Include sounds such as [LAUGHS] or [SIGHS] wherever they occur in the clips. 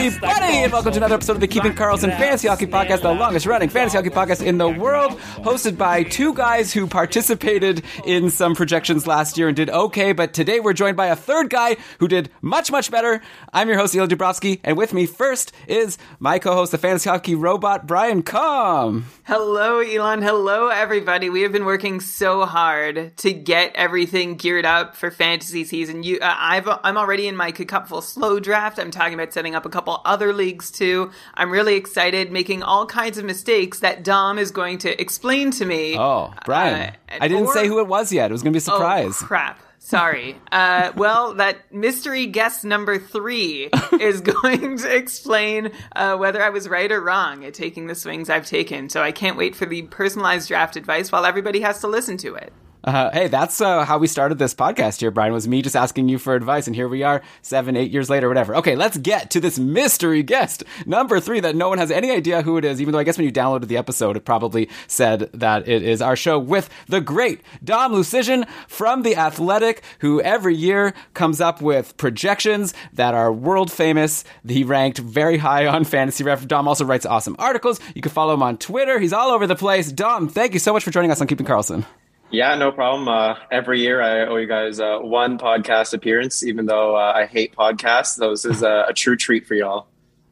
everybody, and welcome to another episode of the Keeping Karlsson Fantasy Hockey Podcast, the longest running fantasy hockey podcast in the world, hosted by two guys who participated in some projections last year and did okay, but today we're joined by a third guy who did much, much better. I'm your host, Eli Dubrovsky, and with me first is my co host, the fantasy hockey robot, Brian Com. Hello, Elon. Hello, everybody. We have been working so hard to get everything geared up for fantasy season. You, uh, I've, I'm already in my cupful slow draft. I'm talking about setting up a couple other leagues too. I'm really excited, making all kinds of mistakes that Dom is going to explain to me. Oh, Brian. Uh, I didn't or- say who it was yet. It was going to be a surprise. Oh, crap. Sorry. Uh, well, that mystery guest number three [LAUGHS] is going to explain uh, whether I was right or wrong at taking the swings I've taken. So I can't wait for the personalized draft advice while everybody has to listen to it. Uh, hey, that's uh, how we started this podcast here, Brian. Was me just asking you for advice, and here we are, seven, eight years later, whatever. Okay, let's get to this mystery guest number three that no one has any idea who it is. Even though I guess when you downloaded the episode, it probably said that it is our show with the great Dom Luszczyszyn from the Athletic, who every year comes up with projections that are world famous. He ranked very high on Fantasy Ref. Dom also writes awesome articles. You can follow him on Twitter. He's all over the place. Dom, thank you so much for joining us on Keeping Karlsson. Yeah, no problem. Uh, every year I owe you guys uh, one podcast appearance, even though uh, I hate podcasts. This is a, a true treat for y'all.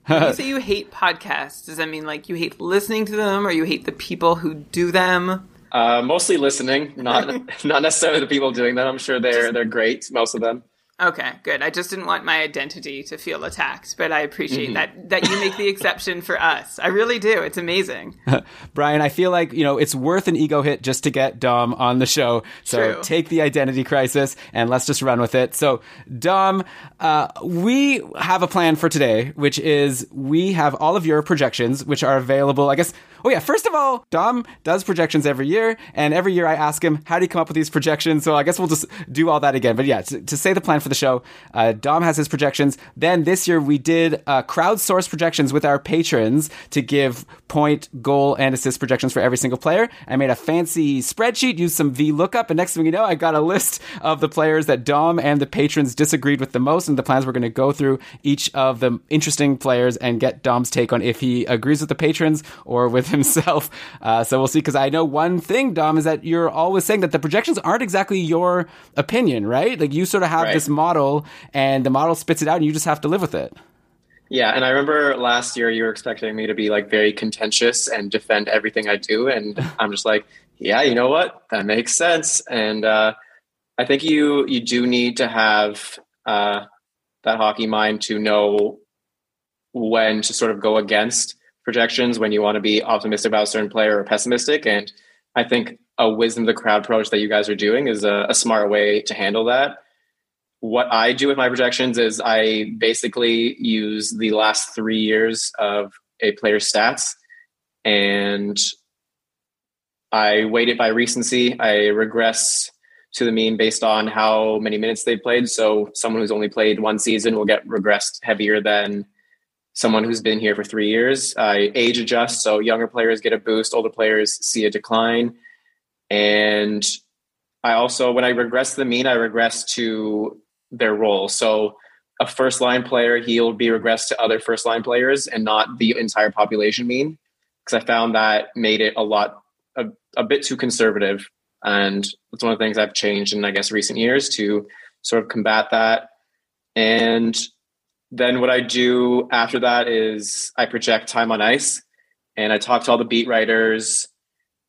When [LAUGHS] you [LAUGHS] say you hate podcasts, does that mean like you hate listening to them or you hate the people who do them? Uh, mostly listening, not [LAUGHS] not necessarily the people doing them. I'm sure they're they're great, most of them. Okay, good. I just didn't want my identity to feel attacked, but I appreciate that that you make the [LAUGHS] exception for us. I really do. It's amazing. [LAUGHS] Brian, I feel like, you know, it's worth an ego hit just to get Dom on the show. So True. take the identity crisis and let's just run with it. So, Dom, uh, we have a plan for today, which is we have all of your projections, which are available, I guess. Oh, yeah. First of all, Dom does projections every year. And every year I ask him, how do you come up with these projections? So I guess we'll just do all that again. But yeah, to, to say the plan for the show, uh, Dom has his projections. Then this year we did uh, crowdsource projections with our patrons to give point, goal, and assist projections for every single player. I made a fancy spreadsheet, used some VLOOKUP, and next thing you know, I got a list of the players that Dom and the patrons disagreed with the most, and the plans we're going to go through each of the interesting players and get Dom's take on if he agrees with the patrons or with himself. Uh, so we'll see, because I know one thing, Dom, is that you're always saying that the projections aren't exactly your opinion, right? Like you sort of have Right. this model, and the model spits it out, and you just have to live with it. Yeah, and I remember last year you were expecting me to be like very contentious and defend everything I do, and [LAUGHS] I'm just like, yeah, you know what? That makes sense. And uh, I think you you do need to have uh, that hockey mind to know when to sort of go against projections when you want to be optimistic about a certain player or pessimistic. And I think a wisdom of the crowd approach that you guys are doing is a, a smart way to handle that what I do with my projections is I basically use the last three years of a player's stats and I weight it by recency. I regress to the mean based on how many minutes they've played. So someone who's only played one season will get regressed heavier than someone who's been here for three years. I age adjust. So younger players get a boost, older players see a decline. And I also, when I regress the mean, I regress to their role. So a first line player, he'll be regressed to other first line players and not the entire population mean. Because I found that made it a lot, a, a bit too conservative. And it's one of the things I've changed in, I guess, recent years to sort of combat that. And then what I do after that is I project time on ice and I talk to all the beat writers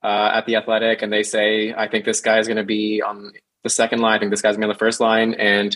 uh, at the Athletic, and they say, I think this guy is going to be on the second line. I think this guy's going to be on the first line. And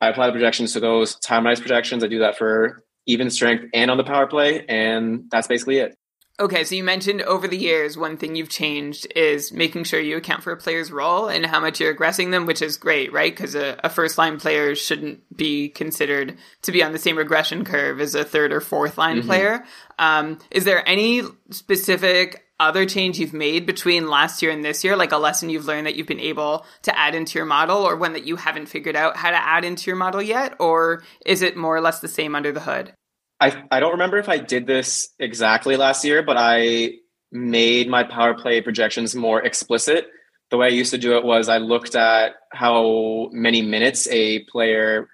I apply the projections to those time on ice projections. I do that for even strength and on the power play. And that's basically it. Okay, so you mentioned over the years, one thing you've changed is making sure you account for a player's role and how much you're aggressing them, which is great, right? Because a, a, first line player shouldn't be considered to be on the same regression curve as a third or fourth line mm-hmm. player. Um, is there any specific other change you've made between last year and this year, like a lesson you've learned that you've been able to add into your model, or one that you haven't figured out how to add into your model yet? Or is it more or less the same under the hood? I, I don't remember if I did this exactly last year, but I made my power play projections more explicit. The way I used to do it was I looked at how many minutes a player,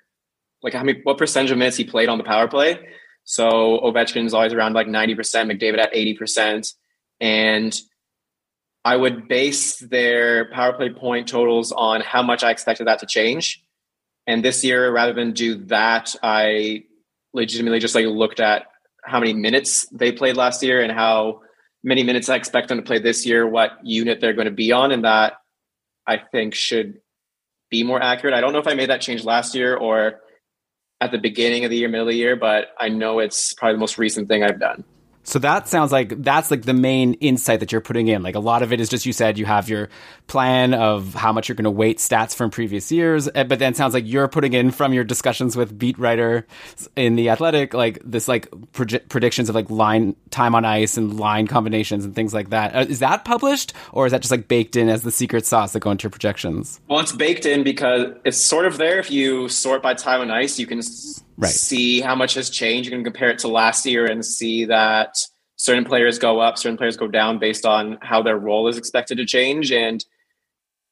like how many, what percentage of minutes he played on the power play. So Ovechkin's always around like 90%, McDavid at 80%. And I would base their power play point totals on how much I expected that to change. And this year, rather than do that, I legitimately just like looked at how many minutes they played last year and how many minutes I expect them to play this year, what unit they're going to be on, and that I think should be more accurate. I don't know if I made that change last year or at the beginning of the year, middle of the year, but I know it's probably the most recent thing I've done. So that sounds like that's like the main insight that you're putting in. Like a lot of it is just you said you have your plan of how much you're going to weight stats from previous years, eh, but then sounds like you're putting in from your discussions with beat writer in the athletic, like this like predictions of like line time on ice and line combinations and things like that. Uh, that published or is that just like baked in as the secret sauce that go into your projections? Well, it's baked in because it's sort of there. If you sort by time on ice, you can right. see how much has changed. You can compare it to last year and see that certain players go up, certain players go down based on how their role is expected to change. And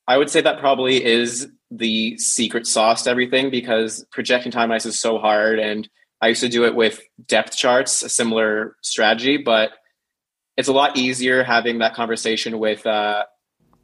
I would say that probably is the secret sauce to everything because projecting time is so hard. And I used to do it with depth charts, a similar strategy, but it's a lot easier having that conversation with uh,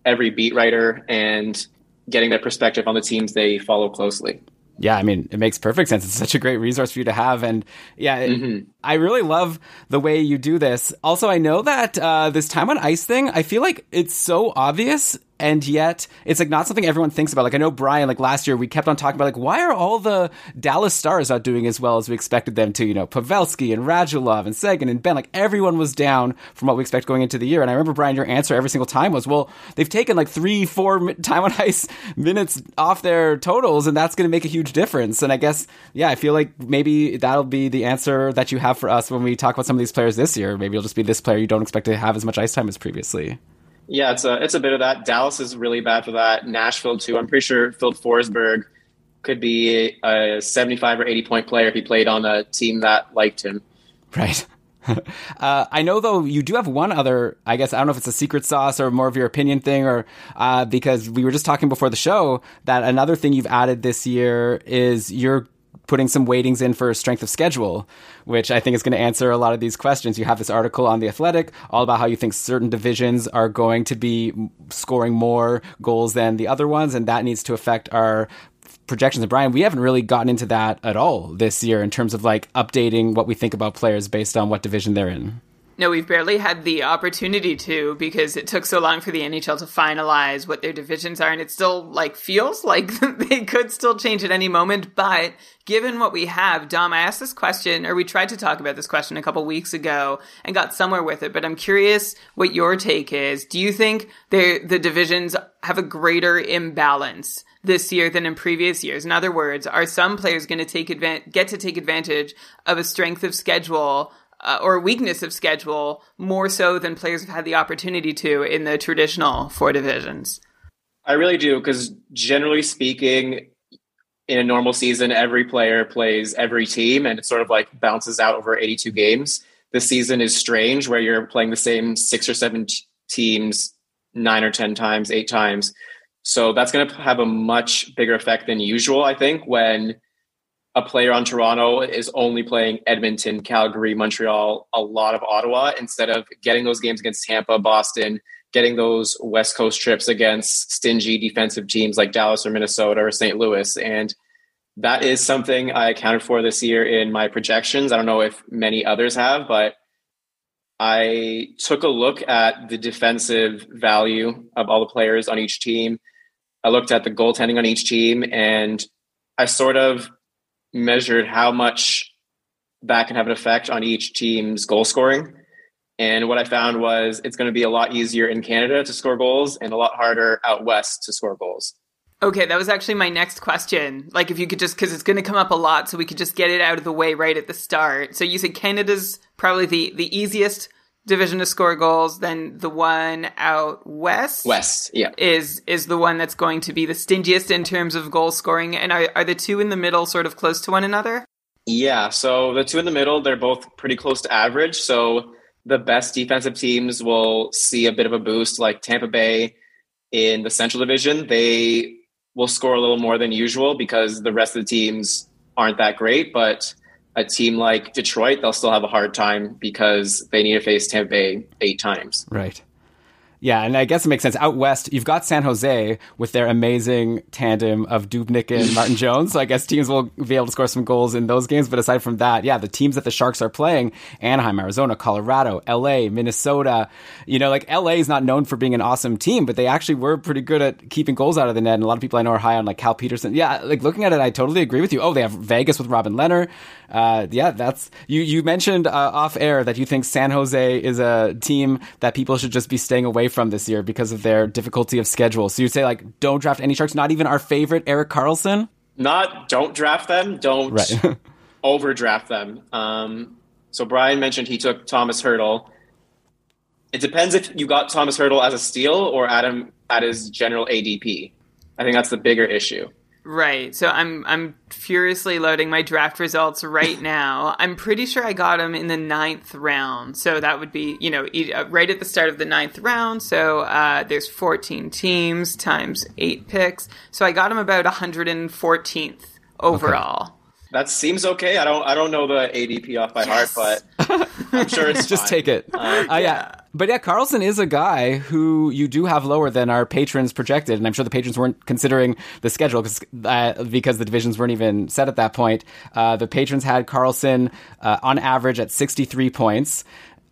every beat writer and getting their perspective on the teams they follow closely. Yeah, I mean, it makes perfect sense. It's such a great resource for you to have. And yeah, it, mm-hmm. I really love the way you do this. Also, I know that uh, this time on ice thing, I feel like it's so obvious and yet it's like not something everyone thinks about. Like I know Brian, like last year we kept on talking about like why are all the Dallas Stars not doing as well as we expected them to? You know, Pavelski and Radulov and Seguin and Benn, like everyone was down from what we expect going into the year. And I remember Brian, your answer every single time was, well, they've taken like three, four time on [LAUGHS] ice minutes off their totals, and that's going to make a huge difference. And I guess, yeah, I feel like maybe that'll be the answer that you have for us when we talk about some of these players this year. Maybe it'll just be this player you don't expect to have as much ice time as previously. Yeah, it's a it's a bit of that. Dallas is really bad for that. Nashville too. I'm pretty sure Phil Forsberg could be a 75 or 80 point player if he played on a team that liked him. Right. [LAUGHS] uh, I know though you do have one other. I guess I don't know if it's a secret sauce or more of your opinion thing, or uh, because we were just talking before the show that another thing you've added this year is you're putting some weightings in for strength of schedule, which I think is going to answer a lot of these questions. You have this article on The Athletic all about how you think certain divisions are going to be scoring more goals than the other ones, and that needs to affect our projections. And Brian, we haven't really gotten into that at all this year in terms of like updating what we think about players based on what division they're in. No, we've barely had the opportunity to because it took so long for the NHL to finalize what their divisions are, and it still like feels like [LAUGHS] they could still change at any moment. But given what we have, Dom, I asked this question, or we tried to talk about this question a couple weeks ago and got somewhere with it. But I'm curious what your take is. Do you think the divisions have a greater imbalance? this year than in previous years. In other words, are some players going to take advan- get to take advantage of a strength of schedule uh, or weakness of schedule more so than players have had the opportunity to in the traditional four divisions? I really do because generally speaking, in a normal season, every player plays every team and it sort of like bounces out over 82 games. This season is strange where you're playing the same six or seven t- teams nine or 10 times, eight times. So that's going to have a much bigger effect than usual, I think, when a player on Toronto is only playing Edmonton, Calgary, Montreal, a lot of Ottawa instead of getting those games against Tampa, Boston, getting those West Coast trips against stingy defensive teams like Dallas or Minnesota or St. Louis. And that is something I accounted for this year in my projections. I don't know if many others have, but I took a look at the defensive value of all the players on each team. I looked at the goaltending on each team and I sort of measured how much that can have an effect on each team's goal scoring. And what I found was it's going to be a lot easier in Canada to score goals and a lot harder out west to score goals. Okay, that was actually my next question. Like, if you could just, because it's going to come up a lot, so we could just get it out of the way right at the start. So you said Canada's probably the the easiest division to score goals. Then the one out west, West, yeah. is is the one that's going to be the stingiest in terms of goal scoring. And are are the two in the middle sort of close to one another? Yeah, so the two in the middle, they're both pretty close to average. So the best defensive teams will see a bit of a boost, like Tampa Bay in the Central Division. They will score a little more than usual because the rest of the teams aren't that great. But a team like Detroit, they'll still have a hard time because they need to face Tampa Bay eight times. Right. Yeah, and I guess it makes sense. Out west, you've got San Jose with their amazing tandem of Dubnyk and [LAUGHS] Martin Jones. So I guess teams will be able to score some goals in those games. But aside from that, yeah, the teams that the Sharks are playing Anaheim, Arizona, Colorado, LA, Minnesota you know, like LA is not known for being an awesome team, but they actually were pretty good at keeping goals out of the net. And a lot of people I know are high on like Cal Petersen. Yeah, like looking at it, I totally agree with you. Oh, they have Vegas with Robin Lehner. Uh, yeah, that's you. You mentioned uh, off air that you think San Jose is a team that people should just be staying away from this year because of their difficulty of schedule. So you say like, don't draft any Sharks, not even our favorite Erik Karlsson. Not don't draft them, don't Right. [LAUGHS] overdraft them. Um, so Brian mentioned he took Tomas Hertl. It depends if you got Tomas Hertl as a steal or Adam at his general ADP. I think that's the bigger issue. Right. So I'm I'm furiously loading my draft results right [LAUGHS] now. I'm pretty sure I got him in the ninth round. So that would be you know uh, right at the start of the ninth round. So uh, there's 14 teams times eight picks. So I got him about 114th overall. That seems okay. I don't I don't know the ADP off by heart, but I'm [LAUGHS] sure it's just fine. take it. Uh, yeah. But yeah, Karlsson is a guy who you do have lower than our patrons projected, and I'm sure the patrons weren't considering the schedule because uh, because the divisions weren't even set at that point. Uh, the patrons had Karlsson uh, on average at 63 points.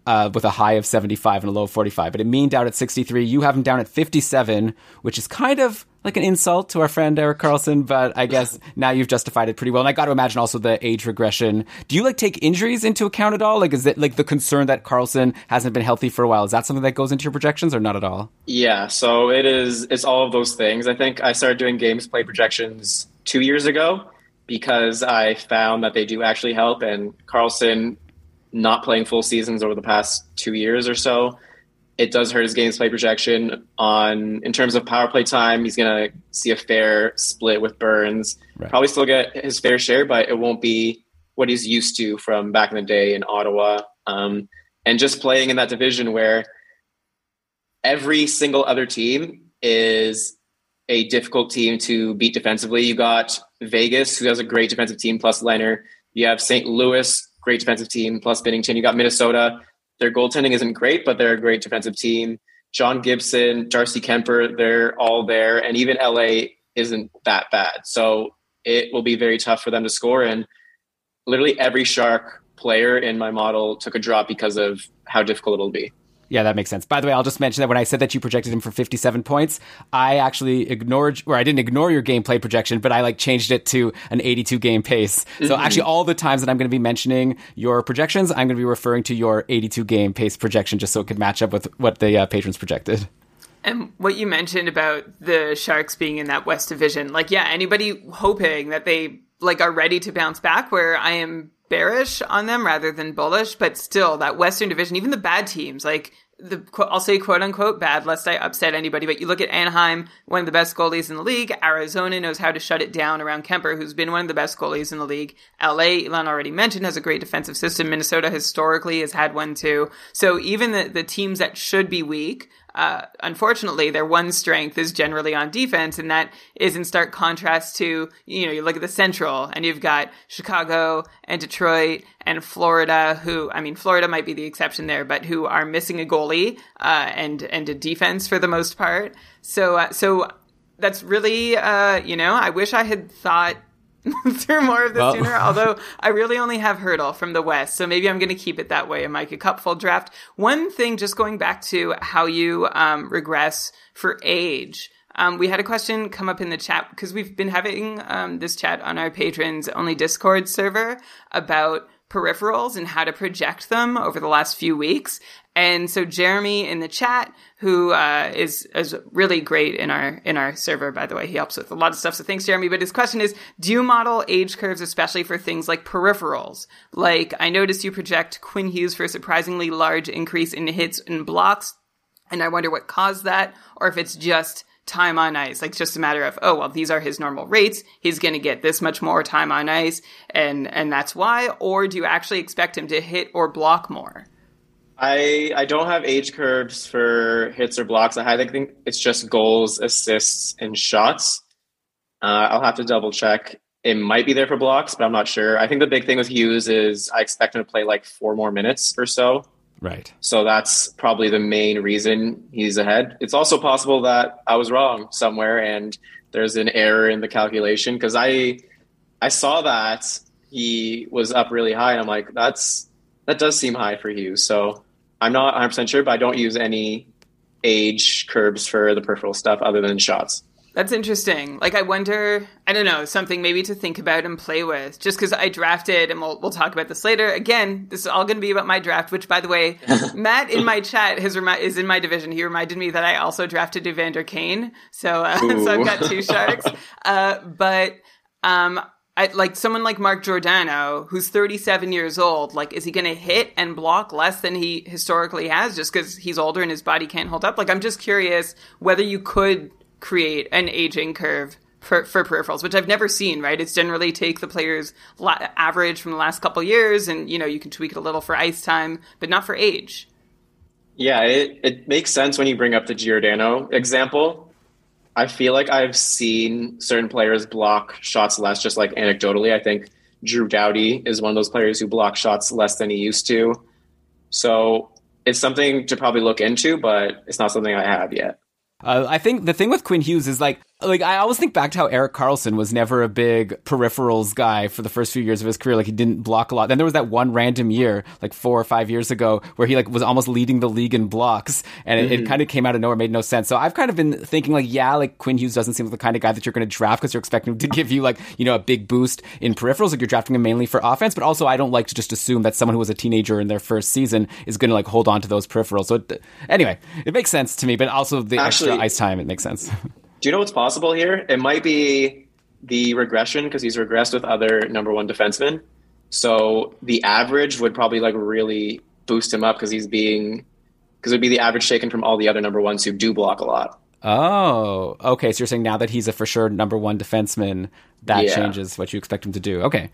Uh, with a high of 75 and a low of 45, but it meaned out at 63. You have him down at 57, which is kind of like an insult to our friend Erik Karlsson, but I guess [LAUGHS] now you've justified it pretty well. And I got to imagine also the age regression. Do you like take injuries into account at all? Like, is it like the concern that Karlsson hasn't been healthy for a while? Is that something that goes into your projections or not at all? Yeah, so it is it's all of those things. I think I started doing games play projections two years ago because I found that they do actually help and Karlsson not playing full seasons over the past two years or so, it does hurt his games play projection on in terms of power play time. He's gonna see a fair split with Burns. Right. Probably still get his fair share, but it won't be what he's used to from back in the day in Ottawa. Um, and just playing in that division where every single other team is a difficult team to beat defensively. You got Vegas, who has a great defensive team plus Lehner. You have St. Louis, great defensive team plus Binnington, You got Minnesota. Their goaltending isn't great, but they're a great defensive team. John Gibson, Darcy Kuemper, they're all there. And even LA isn't that bad. So it will be very tough for them to score. And literally every Shark player in my model took a drop because of how difficult it'll be. Yeah, that makes sense. By the way, I'll just mention that when I said that you projected him for 57 points, I actually ignored, or I didn't ignore your gameplay projection, but I like changed it to an 82 game pace. So actually, all the times that I'm going to be mentioning your projections, I'm going to be referring to your 82 game pace projection just so it could match up with what the uh, patrons projected. And what you mentioned about the Sharks being in that West Division, like, yeah, anybody hoping that they like are ready to bounce back, where I am bearish on them rather than bullish, but still that Western Division, even the bad teams, like the I'll say quote unquote bad, lest I upset anybody. But you look at Anaheim, one of the best goalies in the league. Arizona knows how to shut it down around Kuemper, who's been one of the best goalies in the league. LA, Elon already mentioned, has a great defensive system. Minnesota historically has had one too. So even the the teams that should be weak uh, unfortunately, their one strength is generally on defense, and that is in stark contrast to, you know, you look at the Central, and you've got Chicago and Detroit and Florida, who, I mean, Florida might be the exception there, but who are missing a goalie uh, and and a defense for the most part. So, uh, so that's really, uh, you know, I wish I had thought [LAUGHS] through more of this Well- sooner. [LAUGHS] Although I really only have Hertl from the West, so maybe I'm going to keep it that way in my cupful draft. One thing, just going back to how you um, regress for age. Um, we had a question come up in the chat because we've been having um, this chat on our patrons only Discord server about peripherals and how to project them over the last few weeks. And so Jeremy in the chat, who uh, is is really great in our in our server, by the way, he helps with a lot of stuff. So thanks, Jeremy. But his question is: Do you model age curves, especially for things like peripherals? Like I noticed you project Quinn Hughes for a surprisingly large increase in hits and blocks, and I wonder what caused that, or if it's just time on ice. Like just a matter of, oh well, these are his normal rates. He's going to get this much more time on ice, and and that's why. Or do you actually expect him to hit or block more? I I don't have age curves for hits or blocks. I think it's just goals, assists, and shots. Uh, I'll have to double check. It might be there for blocks, but I'm not sure. I think the big thing with Hughes is I expect him to play like four more minutes or so. Right. So that's probably the main reason he's ahead. It's also possible that I was wrong somewhere and there's an error in the calculation because I I saw that he was up really high and I'm like that's that does seem high for Hughes. So I'm not 100% sure, but I don't use any age curves for the peripheral stuff other than shots. That's interesting. Like, I wonder, I don't know, something maybe to think about and play with. Just because I drafted, and we'll, we'll talk about this later. Again, this is all going to be about my draft, which, by the way, [LAUGHS] Matt in my chat has remi- is in my division. He reminded me that I also drafted Evander Kane. So, uh, [LAUGHS] so I've got two sharks. [LAUGHS] Uh, but, um, I, like someone like Mark Giordano, who's 37 years old, like, is he going to hit and block less than he historically has just because he's older and his body can't hold up? Like, I'm just curious whether you could create an aging curve for, for peripherals, which I've never seen, right? It's generally take the player's la- average from the last couple years and, you know, you can tweak it a little for ice time, but not for age. Yeah, it, it makes sense when you bring up the Giordano example. I feel like I've seen certain players block shots less, just like anecdotally. I think Drew Doughty is one of those players who block shots less than he used to. So it's something to probably look into, but it's not something I have yet. Uh, I think the thing with Quinn Hughes is like, like I always think back to how Erik Karlsson was never a big peripherals guy for the first few years of his career. Like he didn't block a lot. Then there was that one random year, like four or five years ago, where he like was almost leading the league in blocks, and it, it mm. kind of came out of nowhere, made no sense. So I've kind of been thinking like, yeah, like Quinn Hughes doesn't seem like the kind of guy that you're going to draft because you're expecting him to give you like you know a big boost in peripherals. Like you're drafting him mainly for offense, but also I don't like to just assume that someone who was a teenager in their first season is going to like hold on to those peripherals. So it, anyway, it makes sense to me, but also the Actually- extra ice time, it makes sense. [LAUGHS] Do you know what's possible here? It might be the regression because he's regressed with other number one defensemen. So the average would probably like really boost him up because he's being because it'd be the average taken from all the other number ones who do block a lot. Oh, okay. So you're saying now that he's a for sure number one defenseman, that Yeah. changes what you expect him to do. Okay.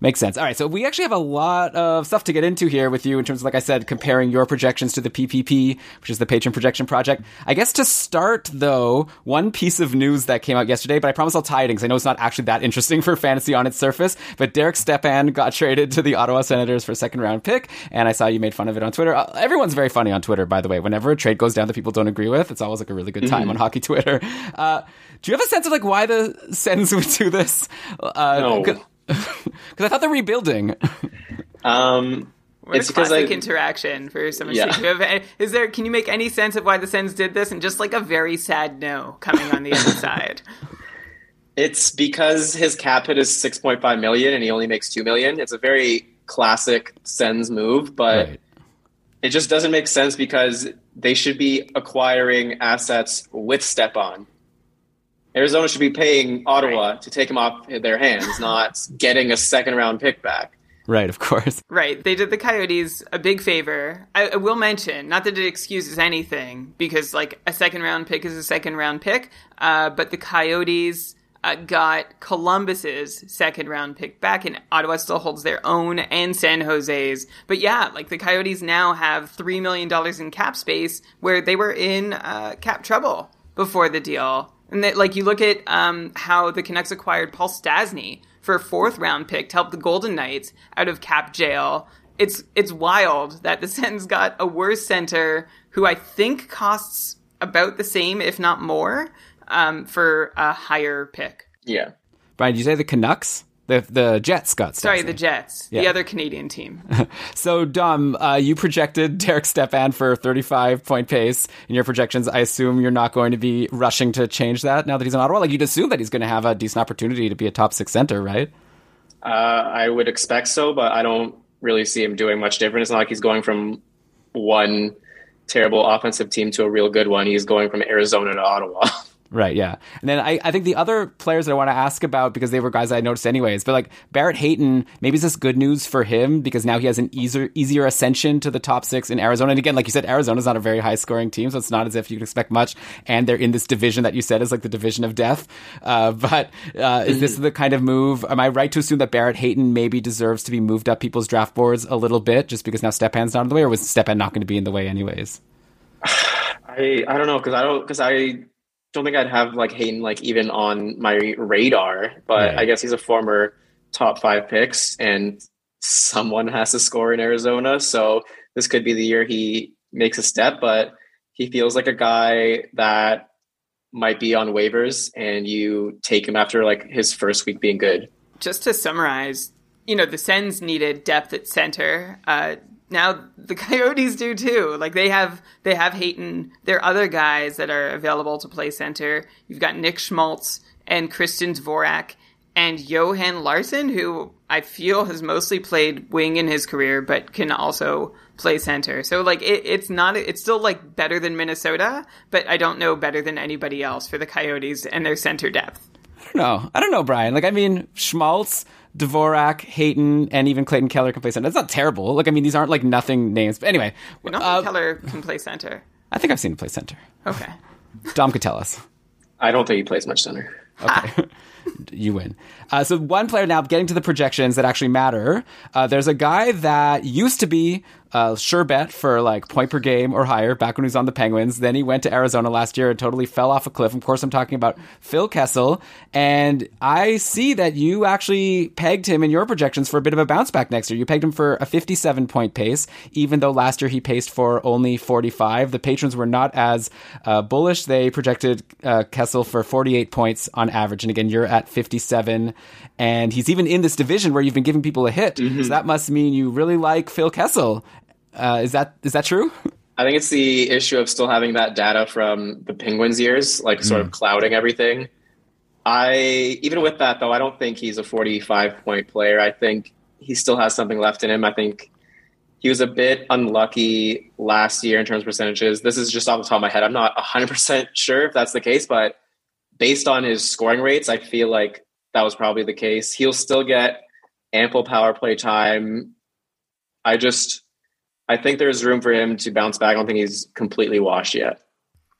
Makes sense. All right, so we actually have a lot of stuff to get into here with you in terms of, like I said, comparing your projections to the PPP, which is the Patron Projection Project. I guess to start, though, one piece of news that came out yesterday, but I promise I'll tie it in because I know it's not actually that interesting for fantasy on its surface. But Derek Stepan got traded to the Ottawa Senators for a second round pick, and I saw you made fun of it on Twitter. Uh, everyone's very funny on Twitter, by the way. Whenever a trade goes down that people don't agree with, it's always like a really good time on hockey Twitter. Uh, do you have a sense of like why the Sens would do this? Uh, No. Because I thought they're rebuilding. Um, What it's a because I classic interaction for someone Yeah. to Is there? Can you make any sense of why the Sens did this? And just like a very sad no coming on the other [LAUGHS] side. It's because his cap hit is 6.5 million and he only makes 2 million. It's a very classic Sens move, but Right. it just doesn't make sense because they should be acquiring assets with Stepan. Arizona should be paying Ottawa to take him off their hands, [LAUGHS] not getting a second round pick back. Right, of course. Right. They did the Coyotes a big favor. I, I will mention, not that it excuses anything, because like a second round pick is a second round pick, uh, but the Coyotes uh, got Columbus's second round pick back, and Ottawa still holds their own and San Jose's. But yeah, like the Coyotes now have $3 million in cap space where they were in uh, cap trouble before the deal. And that, like, you look at um, how the Canucks acquired Paul Stastny for a fourth round pick to help the Golden Knights out of cap jail. It's it's wild that the [LAUGHS] Sens got a worse center who I think costs about the same, if not more, um, for a higher pick. Yeah. Brian, did you say the Canucks? The the Jets got Sorry, the Jets, Yeah. the other Canadian team. [LAUGHS] So, Dom, uh, you projected Derek Stepan for 35 point pace in your projections. I assume you're not going to be rushing to change that now that he's in Ottawa. Like, you'd assume that he's going to have a decent opportunity to be a top six center, right? Uh, I would expect so, but I don't really see him doing much different. It's not like he's going from one terrible offensive team to a real good one. He's going from Arizona to Ottawa. [LAUGHS] Right, yeah. And then I, I think the other players that I want to ask about, because they were guys I noticed anyways, but like Barrett Hayton, maybe is this good news for him because now he has an easier easier ascension to the top six in Arizona. And again, like you said, Arizona's not a very high scoring team, so it's not as if you could expect much. And they're in this division that you said is like the division of death. Uh, but uh, is this the kind of move? Am I right to assume that Barrett Hayton maybe deserves to be moved up people's draft boards a little bit just because now Stepan's not in the way, or was Stepan not going to be in the way anyways? [SIGHS] I I don't know because I don't because I don't think I'd have like Hayton like even on my radar. But Right. I guess he's a former top five picks, and someone has to score in Arizona. So this could be the year he makes a step. But he feels like a guy that might be on waivers, and you take him after like his first week being good. just to summarize, you know, the Sens needed depth at center. Uh, now the [LAUGHS] Coyotes do too. Like they have they have Hayton. There are other guys that are available to play center. You've got Nick Schmaltz and Christian Dvorak and Johan Larsson, who I feel has mostly played wing in his career, but can also play center. So like it, it's not it's still like better than Minnesota, but I don't know better than anybody else for the Coyotes and their center depth. No, I don't know, Brian. Like, I mean, Schmaltz, Dvorak, Hayton, and even Clayton Keller can play center. That's not terrible. Like, I mean, these aren't like nothing names. But anyway, I don't uh, Keller can play center. I think I've seen him play center. Okay. Dom could tell us. I don't think he plays much center. Okay. [LAUGHS] you win. Uh, so one player now, getting to the projections that actually matter. Uh, there's a guy that used to be uh, sure bet for like point per game or higher back when he was on the Penguins. Then he went to Arizona last year and totally fell off a cliff. Of course, I'm talking about Phil Kessel. And I see that you actually pegged him in your projections for a bit of a bounce back next year. You pegged him for a 57 point pace, even though last year he paced for only 45. The patrons were not as uh, bullish. They projected uh, Kessel for 48 points on average. And again, you're at 57. And he's even in this division where you've been giving people a hit. So that must mean you really like Phil Kessel. Uh, is that is that true? I think it's the issue of still having that data from the Penguins years, like sort of clouding everything. I even with that though, I don't think he's a 45 point player. I think he still has something left in him. I think he was a bit unlucky last year in terms of percentages. This is just off the top of my head. I'm not 100% sure if that's the case, but based on his scoring rates, I feel like that was probably the case. He'll still get ample power play time. I just I think there's room for him to bounce back. I don't think he's completely washed yet.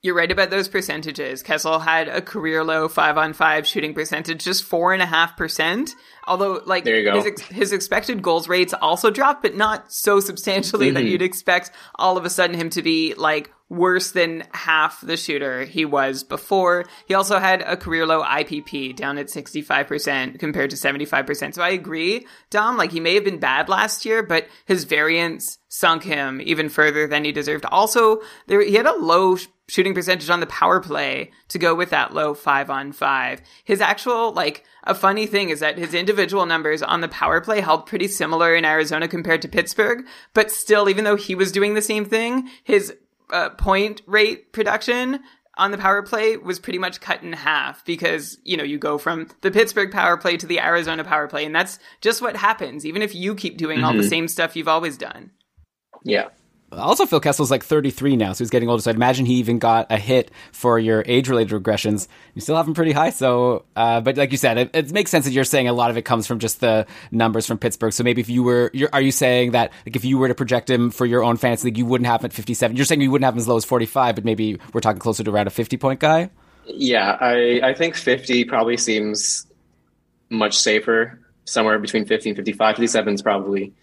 You're right about those percentages. Kessel had a career low five on five shooting percentage, just four and a half percent. Although, like, There you go. His, ex- his expected goals rates also dropped, but not so substantially that mm-hmm. you'd expect all of a sudden him to be like worse than half the shooter he was before. He also had a career low IPP down at 65% compared to 75%. So I agree, Dom, like he may have been bad last year, but his variance sunk him even further than he deserved. Also, there he had a low sh- shooting percentage on the power play to go with that low five on five. His actual, like, a funny thing is that his individual numbers on the power play held pretty similar in Arizona compared to Pittsburgh, but still, even though he was doing the same thing, his uh, point rate production on the power play was pretty much cut in half because, you know, you go from the Pittsburgh power play to the Arizona power play, and that's just what happens, even if you keep doing all the same stuff you've always done. Yeah. Also, Phil Kessel's like 33 now, so he's getting older. So I'd imagine he even got a hit for your age-related regressions. You still have him pretty high, so. Uh, but like you said, it, it makes sense that you're saying a lot of it comes from just the numbers from Pittsburgh. So maybe if you were, are you saying that like if you were to project him for your own fantasy league, you wouldn't have him at 57? You're saying you wouldn't have him as low as 45, but maybe we're talking closer to around a 50 point guy. Yeah, I, I think 50 probably seems much safer. Somewhere between 50 and 55. 57 is probably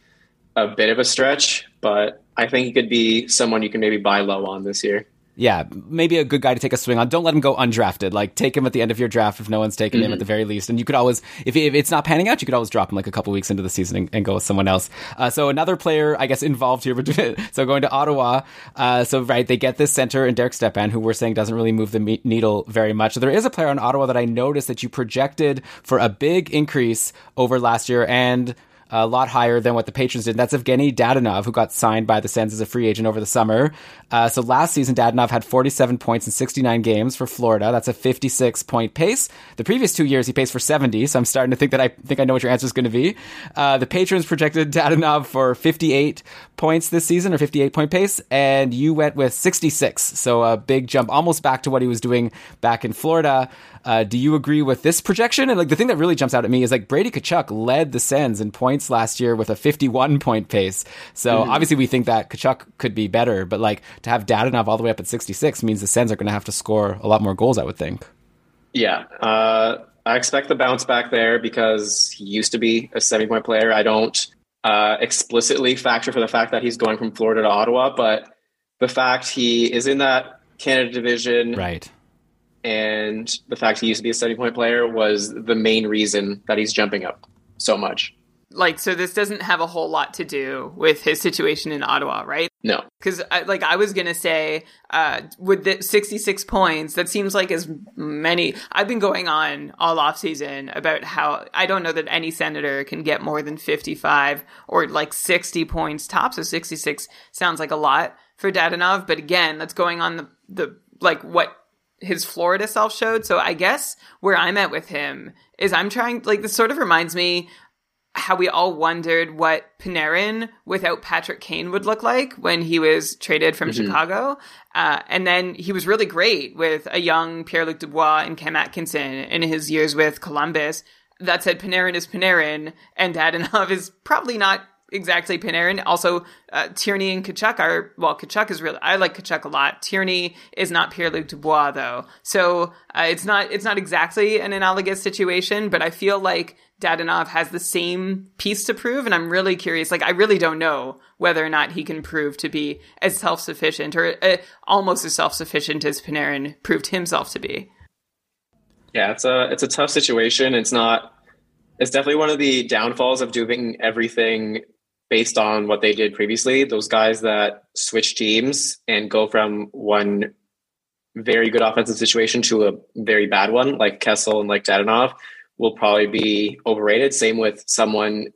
a bit of a stretch, but I think he could be someone you can maybe buy low on this year yeah, maybe a good guy to take a swing on. Don't let him go undrafted. Like take him at the end of your draft if no one's taken mm-hmm. him at the very least. And you could always, if, if, it's not panning out, you could always drop him like a couple weeks into the season and, and go with someone else. Uh, so another player, I guess, involved here. [LAUGHS] so going to Ottawa. Uh, so right, they get this center and Derek Stepan, who we're saying doesn't really move the me- needle very much. So there is a player on Ottawa that I noticed that you projected for a big increase over last year and a lot higher than what the patrons did. That's Evgeny Dadonov, who got signed by the Sens as a free agent over the summer. Uh, so last season, Dadonov had 47 points in 69 games for Florida. That's a 56 point pace. The previous two years, he paced for 70. So I'm starting to think that I think I know what your answer is going to be. Uh, the patrons projected Dadonov for 58 points this season or 58 point pace, and you went with 66. So a big jump, almost back to what he was doing back in Florida. Uh, do you agree with this projection? And like the thing that really jumps out at me is like Brady Tkachuk led the Sens in points last year with a 51 point pace. So mm. obviously we think that Tkachuk could be better, but like to have Dadonov all the way up at 66 means the Sens are going to have to score a lot more goals, I would think. Yeah. Uh, I expect the bounce back there because he used to be a 70 point player. I don't uh, explicitly factor for the fact that he's going from Florida to Ottawa, but the fact he is in that Canada division, right? And the fact he used to be a 70 point player was the main reason that he's jumping up so much. Like, so this doesn't have a whole lot to do with his situation in Ottawa, right? No. Because, like, I was going to say, uh, with the 66 points, that seems like as many. I've been going on all off season about how I don't know that any senator can get more than 55 or like 60 points tops. So 66 sounds like a lot for Dadonov. But again, that's going on the, the, like, what his Florida self showed. So I guess where I'm at with him is I'm trying like this sort of reminds me how we all wondered what Panarin without Patrick Kane would look like when he was traded from mm-hmm. Chicago. Uh, and then he was really great with a young Pierre Luc Dubois and Cam Atkinson in his years with Columbus. That said, Panarin is Panarin, and Dadonov is probably not exactly Panarin. Also, uh, Tierney and Tkachuk are well. Tkachuk is really I like Tkachuk a lot. Tierney is not Pierre Luc Dubois though, so uh, it's not it's not exactly an analogous situation. But I feel like Dadonov has the same piece to prove, and I'm really curious. Like I really don't know whether or not he can prove to be as self sufficient or uh, almost as self sufficient as Panarin proved himself to be. Yeah, it's a it's a tough situation. It's not it's definitely one of the downfalls of doing everything based on what they did previously. Those guys that switch teams and go from one very good offensive situation to a very bad one, like Kessel and like Dadonov, will probably be overrated. Same with someone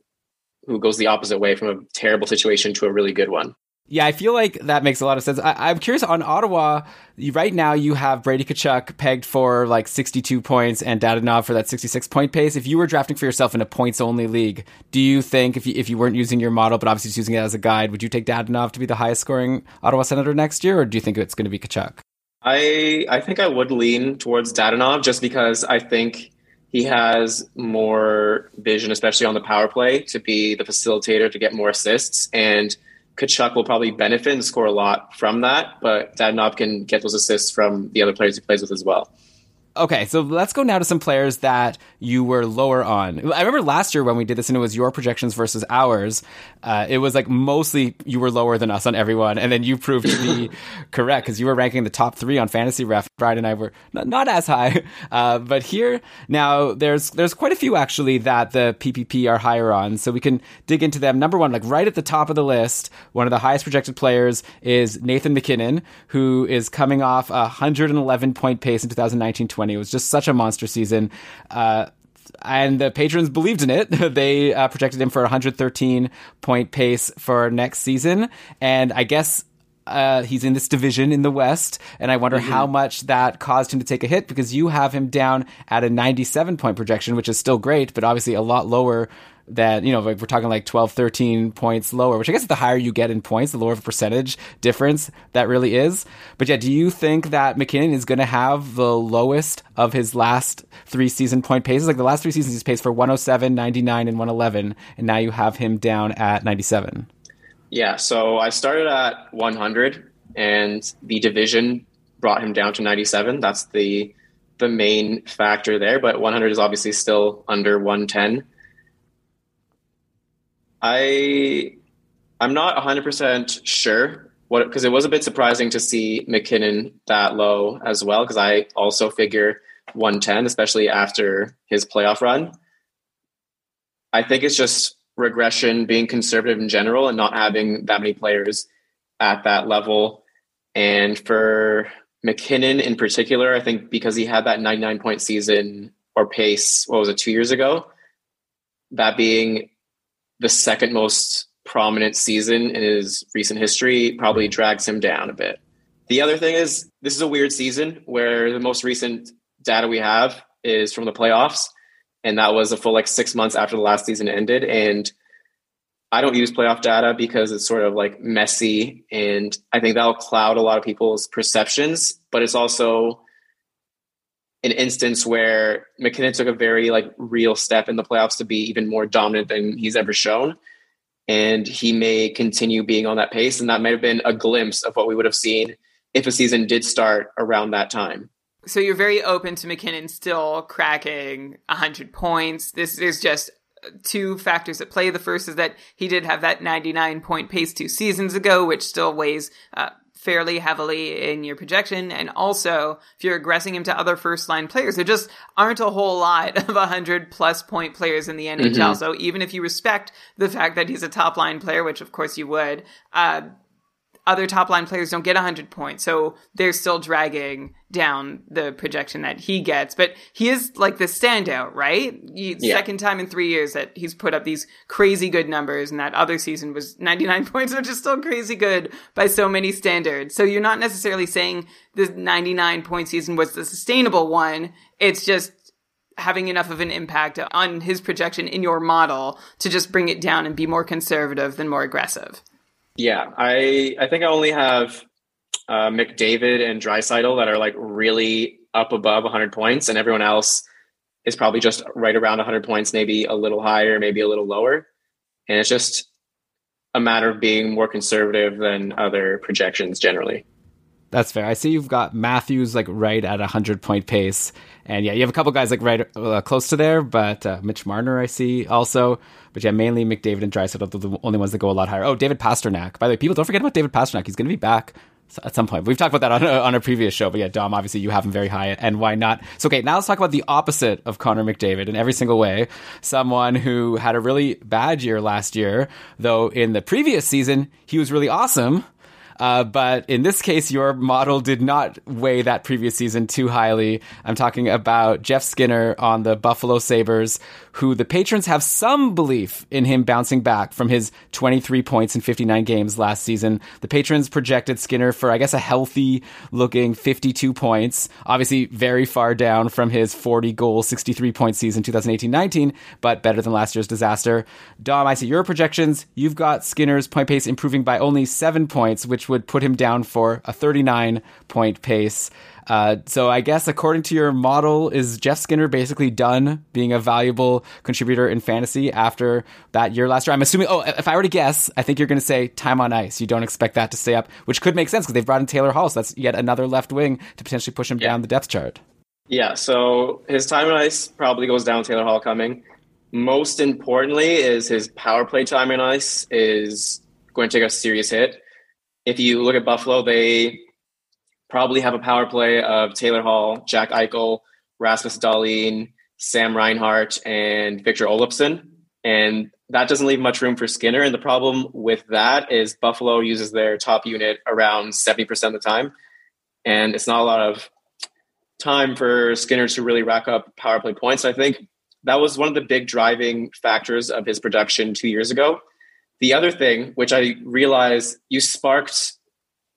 who goes the opposite way from a terrible situation to a really good one. Yeah, I feel like that makes a lot of sense. I, am curious on Ottawa. Right now, you have Brady Tkachuk pegged for like 62 points and Dadonov for that 66 point pace. If you were drafting for yourself in a points only league, do you think if you, if you weren't using your model, but obviously just using it as a guide, would you take Dadonov to be the highest scoring Ottawa Senator next year, or do you think it's going to be Tkachuk? I I think I would lean towards Dadonov just because I think he has more vision, especially on the power play, to be the facilitator to get more assists and Tkachuk will probably benefit and score a lot from that, but Dadonov can get those assists from the other players he plays with as well. Okay, so let's go now to some players that you were lower on. I remember last year when we did this and it was your projections versus ours. Uh, it was like mostly you were lower than us on everyone, and then you proved to be [LAUGHS] correct because you were ranking the top three on Fantasy Ref. Brian and I were not, not as high, [LAUGHS] uh, but here now there's there's quite a few actually that the PPP are higher on, so we can dig into them. Number one, like right at the top of the list, one of the highest projected players is Nathan MacKinnon, who is coming off a 111 point pace in 2019-20 it was just such a monster season. Uh, and the patrons believed in it. [LAUGHS] they uh, projected him for a 113 point pace for next season. And I guess uh, he's in this division in the West, and I wonder mm-hmm. how much that caused him to take a hit because you have him down at a 97 point projection, which is still great, but obviously a lot lower that you know like we're talking like 12 13 points lower which i guess the higher you get in points the lower the percentage difference that really is. But yeah do you think that MacKinnon is going to have the lowest of his last three season point paces? Like the last three seasons he's paced for 107 99 and 111 and now you have him down at 97 yeah so i started at 100 and the division brought him down to 97 that's the the main factor there, but 100 is obviously still under 110. I I'm not 100% sure what because it was a bit surprising to see MacKinnon that low as well because I also figure 110 especially after his playoff run. I think it's just regression being conservative in general and not having that many players at that level and for MacKinnon in particular, I think because he had that 99 point season or pace, what was it, two years ago? That being the second most prominent season in his recent history probably drags him down a bit. The other thing is, this is a weird season where the most recent data we have is from the playoffs. And that was a full like six months after the last season ended. And I don't use playoff data because it's sort of like messy and I think that'll cloud a lot of people's perceptions, but it's also an instance where MacKinnon took a very like real step in the playoffs to be even more dominant than he's ever shown. And he may continue being on that pace. And that might have been a glimpse of what we would have seen if a season did start around that time. So you're very open to MacKinnon still cracking 100 points. This is just two factors at play. The first is that he did have that 99 point pace two seasons ago, which still weighs uh, fairly heavily in your projection. And also, if you're aggressing him to other first line players, there just aren't a whole lot of 100 plus point players in the NHL. Mm-hmm. So even if you respect the fact that he's a top line player, which of course you would, uh, other top line players don't get 100 points. So they're still dragging down the projection that he gets. But he is like the standout, right? He, yeah. Second time in three years that he's put up these crazy good numbers. And that other season was 99 [LAUGHS] points, which is still crazy good by so many standards. So you're not necessarily saying the 99 point season was the sustainable one. It's just having enough of an impact on his projection in your model to just bring it down and be more conservative than more aggressive. Yeah, I I think I only have uh, McDavid and Draisaitl that are like really up above 100 points, and everyone else is probably just right around 100 points, maybe a little higher, maybe a little lower. And it's just a matter of being more conservative than other projections generally. That's fair. I see you've got Matthews like right at a hundred point pace, and yeah, you have a couple guys like right uh, close to there. But uh, Mitch Marner, I see also. But yeah, mainly McDavid and Draisaitl are the only ones that go a lot higher. Oh, David Pastrnak. By the way, people don't forget about David Pastrnak. He's going to be back at some point. We've talked about that on a, on a previous show, but yeah, Dom, obviously you have him very high, and why not? So, okay, now let's talk about the opposite of Connor McDavid in every single way. Someone who had a really bad year last year, though in the previous season, he was really awesome. Uh, but in this case, your model did not weigh that previous season too highly. I'm talking about Jeff Skinner on the Buffalo Sabres, who the patrons have some belief in him bouncing back from his 23 points in 59 games last season. The patrons projected Skinner for, I guess, a healthy looking 52 points, obviously very far down from his 40 goal, 63 point season 2018 19, but better than last year's disaster. Dom, I see your projections. You've got Skinner's point pace improving by only seven points, which would put him down for a 39 point pace. Uh, so I guess according to your model, is Jeff Skinner basically done being a valuable contributor in fantasy after that year last year? I'm assuming. Oh, if I were to guess, I think you're going to say time on ice. You don't expect that to stay up, which could make sense because they've brought in Taylor Hall, so that's yet another left wing to potentially push him yeah. down the depth chart. Yeah, so his time on ice probably goes down. Taylor Hall coming. Most importantly, is his power play time on ice is going to take a serious hit if you look at Buffalo, they probably have a power play of Taylor Hall, Jack Eichel, Rasmus Dahlin, Sam Reinhart, and Victor Olofsson. And that doesn't leave much room for Skinner. And the problem with that is Buffalo uses their top unit around 70% of the time. And it's not a lot of time for Skinner to really rack up power play points. I think that was one of the big driving factors of his production two years ago the other thing, which I realized you sparked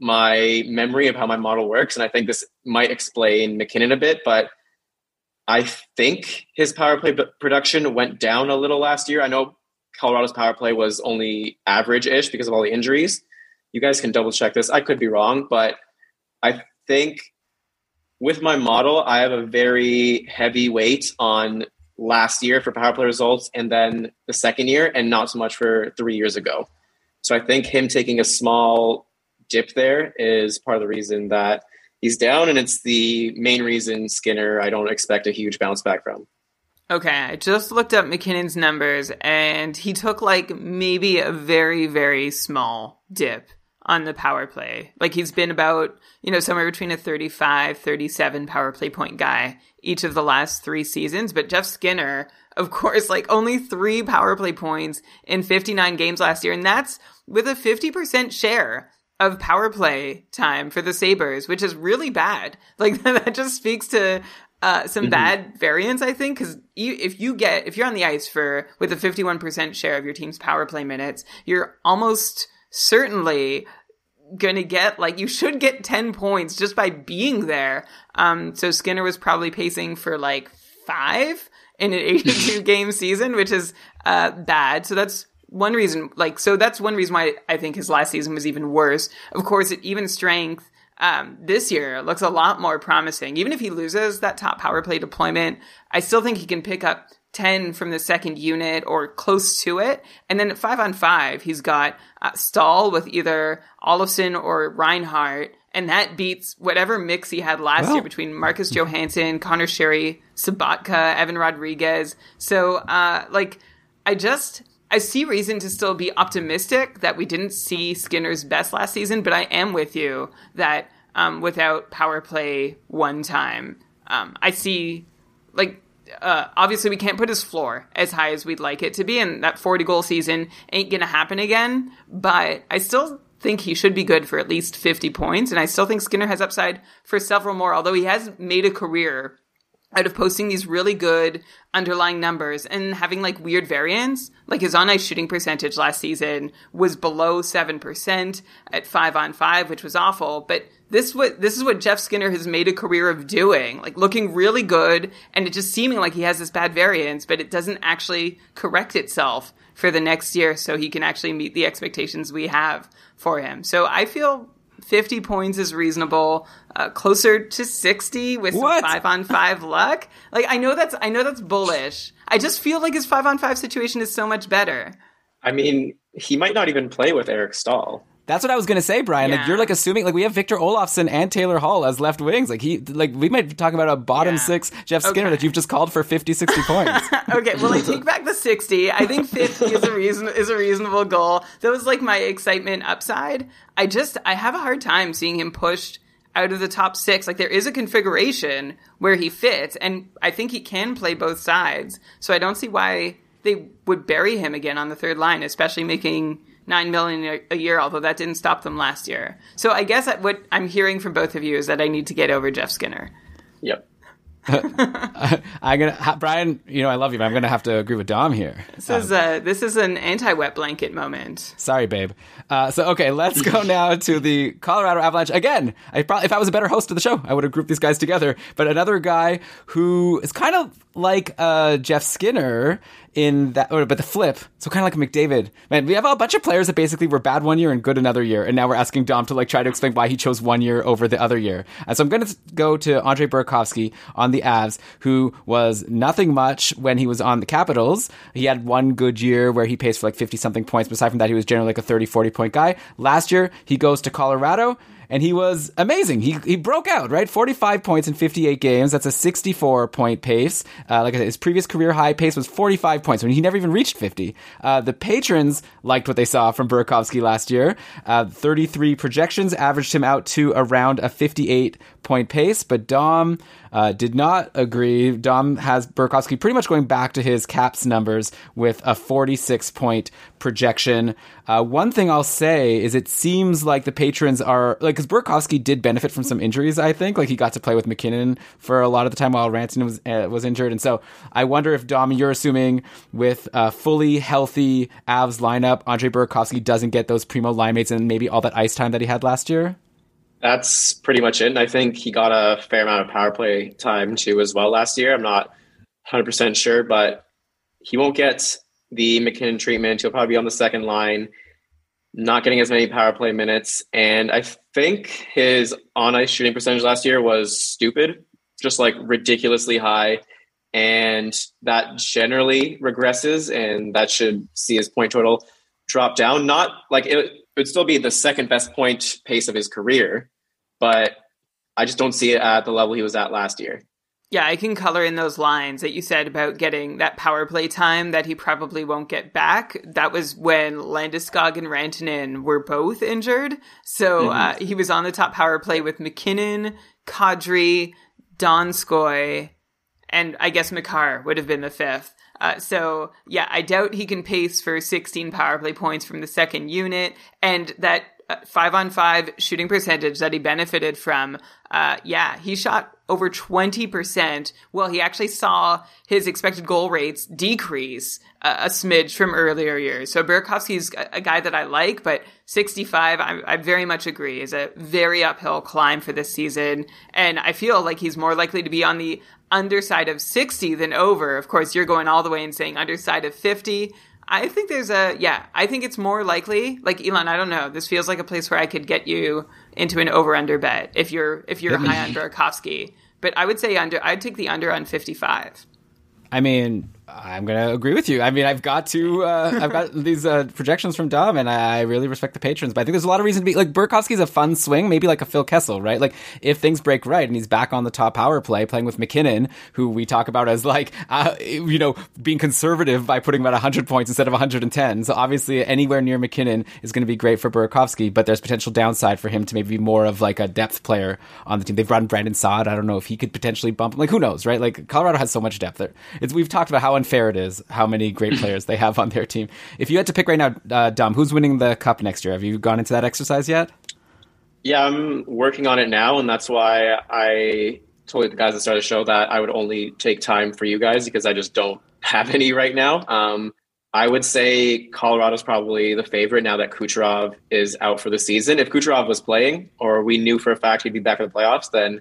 my memory of how my model works, and I think this might explain MacKinnon a bit, but I think his power play production went down a little last year. I know Colorado's power play was only average ish because of all the injuries. You guys can double check this. I could be wrong, but I think with my model, I have a very heavy weight on last year for power play results and then the second year and not so much for three years ago. So I think him taking a small dip there is part of the reason that he's down, and it's the main reason Skinner I don't expect a huge bounce back from. Okay, I just looked up MacKinnon's numbers and he took like maybe a very, very small dip on the power play. Like he's been about, you know, somewhere between a 35, 37 power play point guy each of the last three seasons. But Jeff Skinner, of course, like only three power play points in 59 games last year. And that's with a 50% share of power play time for the Sabres, which is really bad. [LAUGHS] Like that just speaks to uh, some mm-hmm. bad variance, I think, because if you get if you're on the ice for with a 51% share of your team's power play minutes, you're almost certainly going to get like you should get 10 points just by being there. Um, so Skinner was probably pacing for like five in an [LAUGHS] 82 [LAUGHS] game season, which is uh, bad. So that's one reason. Like, so that's one reason why I think his last season was even worse. Of course, at even strength um, this year looks a lot more promising. Even if he loses that top power play deployment, I still think he can pick up 10 from the second unit or close to it. And then at five on five, he's got uh, Staal with either Olofsson or Reinhart. And that beats whatever mix he had last year between Marcus Johansson, Conor Sheary, Sobotka, Evan Rodrigues. So, uh, like, I just, I see reason to still be optimistic that we didn't see Skinner's best last season, but I am with you that um, without power play one time, um, I see like uh, obviously we can't put his floor as high as we'd like it to be, and that 40 goal season ain't gonna happen again. But I still think he should be good for at least 50 points, and I still think Skinner has upside for several more. Although he has made a career out of posting these really good underlying numbers and having like weird variance. Like his on ice shooting percentage last season was below 7% at 5 on 5, which was awful. But this what this is what Jeff Skinner has made a career of doing, like looking really good and it just seeming like he has this bad variance, but it doesn't actually correct itself for the next year so he can actually meet the expectations we have for him. So I feel 50 points is reasonable. Uh, closer to 60 with some five on five [LAUGHS] luck. Like I know that's I know that's bullish. I just feel like his five on five situation is so much better. I mean, he might not even play with Eric Staal. That's what I was gonna say, Brian. Yeah. Like you're like assuming like we have Victor Olofsson and Taylor Hall as left wings. Like he like we might be talking about a bottom yeah. six Jeff Skinner okay. that you've just called for 50, 60 [LAUGHS] points. okay, well I take back the sixty. I think fifty is a [LAUGHS] reason is a reasonable goal. That was like my excitement upside. I just I have a hard time seeing him pushed out of the top six. Like there is a configuration where he fits, and I think he can play both sides. So I don't see why they would bury him again on the third line, especially making nine million a year, although that didn't stop them last year. So I guess what I'm hearing from both of you is that I need to get over Jeff Skinner. Yep. [LAUGHS] I'm gonna Brian. You know I love you, but I'm gonna have to agree with Dom here. This um, is a this is an anti-wet blanket moment. Sorry, babe. Uh, so okay, let's go [LAUGHS] now to the Colorado Avalanche again. I probably if I was a better host of the show, I would have grouped these guys together. But another guy who is kind of like uh, Jeff Skinner in that, or, but the flip. So kind of like McDavid. Man, we have a bunch of players that basically were bad one year and good another year, and now we're asking Dom to like try to explain why he chose one year over the other year. And so I'm going to go to Andre Burakovsky on the Avs, who was nothing much when he was on the Capitals. He had one good year where he paced for like 50 something points. But aside from that, he was generally like a 30, 40 point guy. Last year, he goes to Colorado and he was amazing. He he broke out right, forty five points in fifty eight games. That's a sixty four point pace. Uh, like I said, his previous career high pace was forty five points when he never even reached fifty. Uh, the patrons liked what they saw from Burakovsky last year. Uh, thirty three projections averaged him out to around a fifty eight point pace, but Dom uh, did not agree. Dom has Burakovsky pretty much going back to his caps numbers with a 46 point projection. Uh, one thing I'll say is it seems like the patrons are like because Burakovsky did benefit from some injuries. I think like he got to play with MacKinnon for a lot of the time while Rantanen was uh, was injured, and so I wonder if Dom, you're assuming with a fully healthy Avs lineup, Andre Burakovsky doesn't get those primo line mates and maybe all that ice time that he had last year that's pretty much it. And I think he got a fair amount of power play time too as well last year. I'm not 100% sure, but he won't get the MacKinnon treatment. He'll probably be on the second line, not getting as many power play minutes. And I think his on ice shooting percentage last year was stupid, just like ridiculously high. And that generally regresses, and that should see his point total drop down. Not like it, it would still be the second best point pace of his career, but I just don't see it at the level he was at last year. Yeah, I can color in those lines that you said about getting that power play time that he probably won't get back. That was when Landeskog and Rantanen were both injured. So mm-hmm. uh, he was on the top power play with MacKinnon, Kadri, Donskoy, and I guess Makar would have been the fifth. Uh, so yeah, I doubt he can pace for 16 power play points from the second unit, and that five on five shooting percentage that he benefited from. Uh, yeah, he shot over 20%. Well, he actually saw his expected goal rates decrease uh, a smidge from earlier years. So Burakovsky's a, a guy that I like, but 65, I, I very much agree, is a very uphill climb for this season. And I feel like he's more likely to be on the underside of 60 than over. Of course, you're going all the way and saying underside of 50. I think there's a yeah. I think it's more likely. Like Elon, I don't know. This feels like a place where I could get you into an over under bet if you're if you're high on Burakovsky. But I would say under. I'd take the under on 55. I mean, I'm gonna agree with you. I mean, I've got to, uh, I've got [LAUGHS] these uh, projections from Dom, and I really respect the patrons. But I think there's a lot of reason to be like Burakovsky's a fun swing, maybe like a Phil Kessel, right? Like if things break right and he's back on the top power play, playing with MacKinnon, who we talk about as like, uh, you know, being conservative by putting about 100 points instead of 110. So obviously, anywhere near MacKinnon is going to be great for Burakovsky, but there's potential downside for him to maybe be more of like a depth player on the team. They've run Brandon Saad. I don't know if he could potentially bump. Like who knows, right? Like Colorado has so much depth there. It's we've talked about how unfair it is. How many great players they have on their team. If you had to pick right now, uh, Dom, who's winning the cup next year? Have you gone into that exercise yet? Yeah, I'm working on it now, and that's why I told the guys at the start of the show that I would only take time for you guys because I just don't [LAUGHS] have any right now. Um, I would say Colorado's probably the favorite now that Kucherov is out for the season. If Kucherov was playing, or we knew for a fact he'd be back in the playoffs, then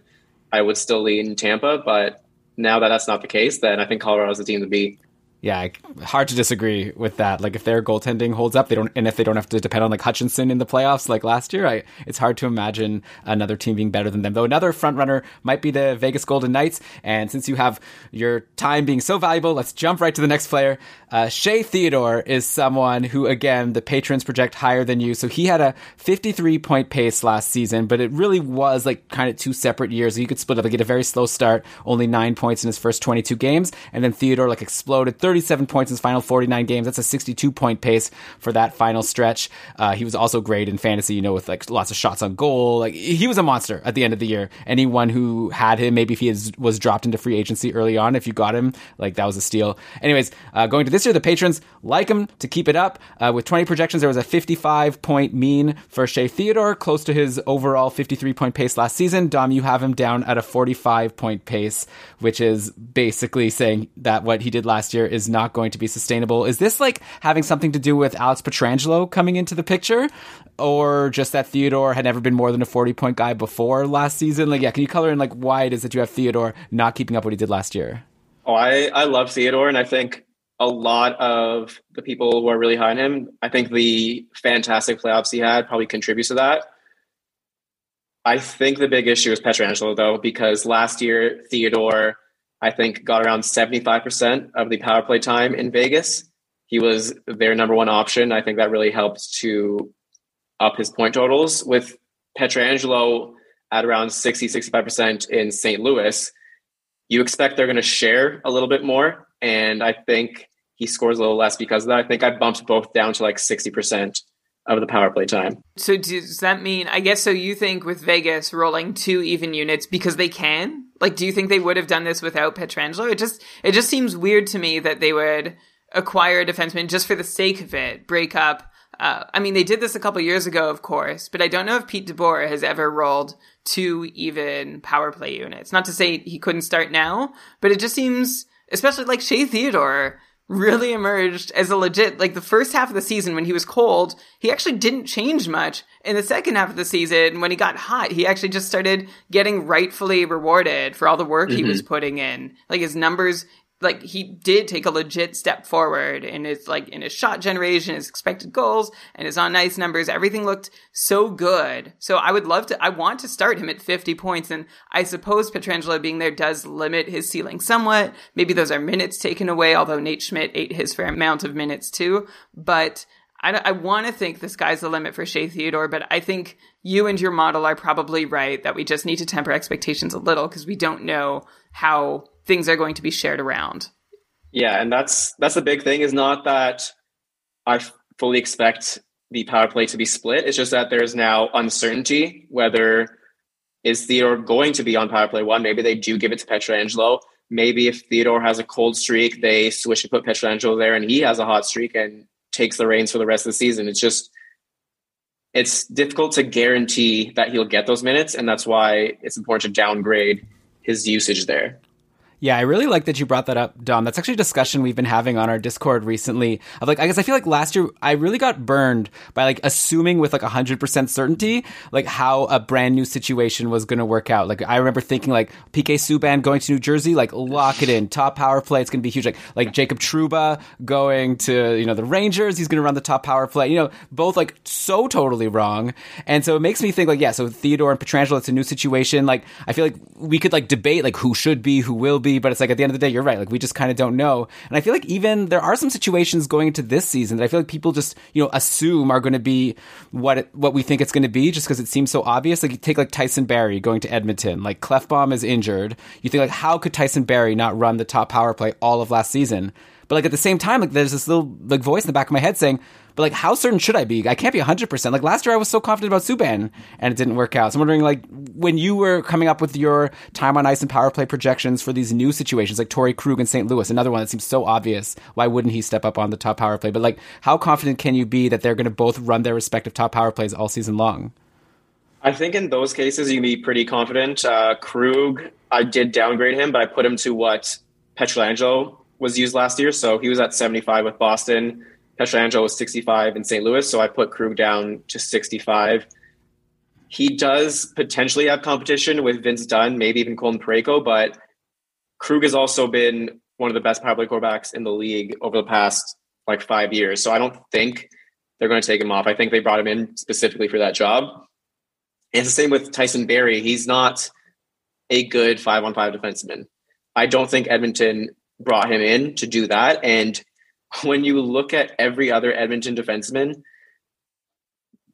I would still lean Tampa. But now that that's not the case, then I think Colorado's the team to beat. Yeah, hard to disagree with that. Like if their goaltending holds up, they don't, and if they don't have to depend on like Hutchinson in the playoffs like last year, I, it's hard to imagine another team being better than them. Though another front runner might be the Vegas Golden Knights. And since you have your time being so valuable, let's jump right to the next player. Uh, Shea Theodore is someone who, again, the patrons project higher than you. So he had a 53 point pace last season, but it really was like kind of two separate years. You could split up. Like, get a very slow start, only nine points in his first 22 games, and then Theodore like exploded. 37 points in his final 49 games. That's a 62 point pace for that final stretch. Uh, he was also great in fantasy, you know, with like lots of shots on goal. Like he was a monster at the end of the year. Anyone who had him, maybe if he was dropped into free agency early on, if you got him, like that was a steal. Anyways, uh, going to this year, the patrons like him to keep it up. Uh, with 20 projections, there was a 55 point mean for Shea Theodore, close to his overall 53 point pace last season. Dom, you have him down at a 45 point pace, which is basically saying that what he did last year is not going to be sustainable. Is this like having something to do with Alex Pietrangelo coming into the picture? Or just that Theodore had never been more than a 40 point guy before last season? Like, yeah, can you color in like why it is that you have Theodore not keeping up what he did last year? Oh, I, I love Theodore, and I think a lot of the people who are really high on him, I think the fantastic playoffs he had probably contributes to that. I think the big issue is Pietrangelo, though, because last year Theodore I think got around 75% of the power play time in Vegas. He was their number one option. I think that really helped to up his point totals. With Pietrangelo at around 60, 65% in St. Louis, you expect they're going to share a little bit more. And I think he scores a little less because of that. I think I bumped both down to like 60% of the power play time. So does that mean I guess so you think with Vegas rolling two even units because they can? Like do you think they would have done this without Pietrangelo? It just it just seems weird to me that they would acquire a defenseman just for the sake of it, break up uh, I mean, they did this a couple years ago, of course, but I don't know if Pete DeBoer has ever rolled two even power play units. Not to say he couldn't start now, but it just seems, especially like Shea Theodore, really emerged as a legit like the first half of the season when he was cold he actually didn't change much in the second half of the season when he got hot he actually just started getting rightfully rewarded for all the work mm-hmm. he was putting in like his numbers like he did take a legit step forward in his like in his shot generation, his expected goals, and his on ice numbers. Everything looked so good. So I would love to. I want to start him at 50 points, and I suppose Pietrangelo being there does limit his ceiling somewhat. Maybe those are minutes taken away, although Nate Schmidt ate his fair amount of minutes too. But I, I want to think the sky's the limit for Shea Theodore, but I think you and your model are probably right that we just need to temper expectations a little because we don't know how things are going to be shared around. Yeah, and that's that's the big thing is not that I fully expect the power play to be split. It's just that there's now uncertainty whether is Theodore going to be on power play one. Maybe they do give it to Pietrangelo. Maybe if Theodore has a cold streak, they switch to put Pietrangelo there, and he has a hot streak and takes the reins for the rest of the season. It's just it's difficult to guarantee that he'll get those minutes, and that's why it's important to downgrade his usage there. Yeah, I really like that you brought that up, Dom. That's actually a discussion we've been having on our Discord recently. Of like, I guess I feel like last year I really got burned by like assuming with like hundred percent certainty like how a brand new situation was going to work out. Like I remember thinking like PK Subban going to New Jersey, like lock it in, top power play, it's going to be huge. Like like Jacob Trouba going to you know the Rangers, he's going to run the top power play. You know, both like so totally wrong. And so it makes me think like yeah, so Theodore and Pietrangelo, it's a new situation. Like I feel like we could like debate like who should be, who will be but it's like at the end of the day, you're right. Like we just kind of don't know. And I feel like even there are some situations going into this season that I feel like people just you know assume are going to be what it, what we think it's going to be, just because it seems so obvious. Like you take like Tyson Barrie going to Edmonton, like Klefbom is injured. You think like how could Tyson Barrie not run the top power play all of last season? But like at the same time, like there's this little like voice in the back of my head saying, but like, how certain should I be? I can't be 100%. Like last year, I was so confident about Subban and it didn't work out. So I'm wondering, like, when you were coming up with your time on ice and power play projections for these new situations, like Torey Krug and St. Louis, another one that seems so obvious. Why wouldn't he step up on the top power play? But like, how confident can you be that they're going to both run their respective top power plays all season long? I think in those cases, you can be pretty confident. Uh, Krug, I did downgrade him, but I put him to what Pietrangelo was used last year. So he was at 75 with Boston. Pietrangelo was 65 in St. Louis, so I put Krug down to 65. He does potentially have competition with Vince Dunn, maybe even Colton Parayko, but Krug has also been one of the best power play quarterbacks in the league over the past like five years. So I don't think they're going to take him off. I think they brought him in specifically for that job. And it's the same with Tyson Barrie. He's not a good five on five defenseman. I don't think Edmonton brought him in to do that. And when you look at every other Edmonton defenseman,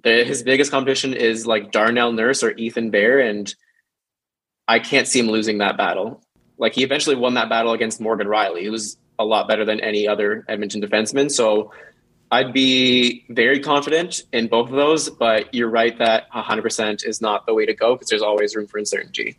the, his biggest competition is like Darnell Nurse or Ethan Bear, and I can't see him losing that battle. Like he eventually won that battle against Morgan Rielly, He was a lot better than any other Edmonton defenseman. So I'd be very confident in both of those, but you're right that 100% is not the way to go because there's always room for uncertainty.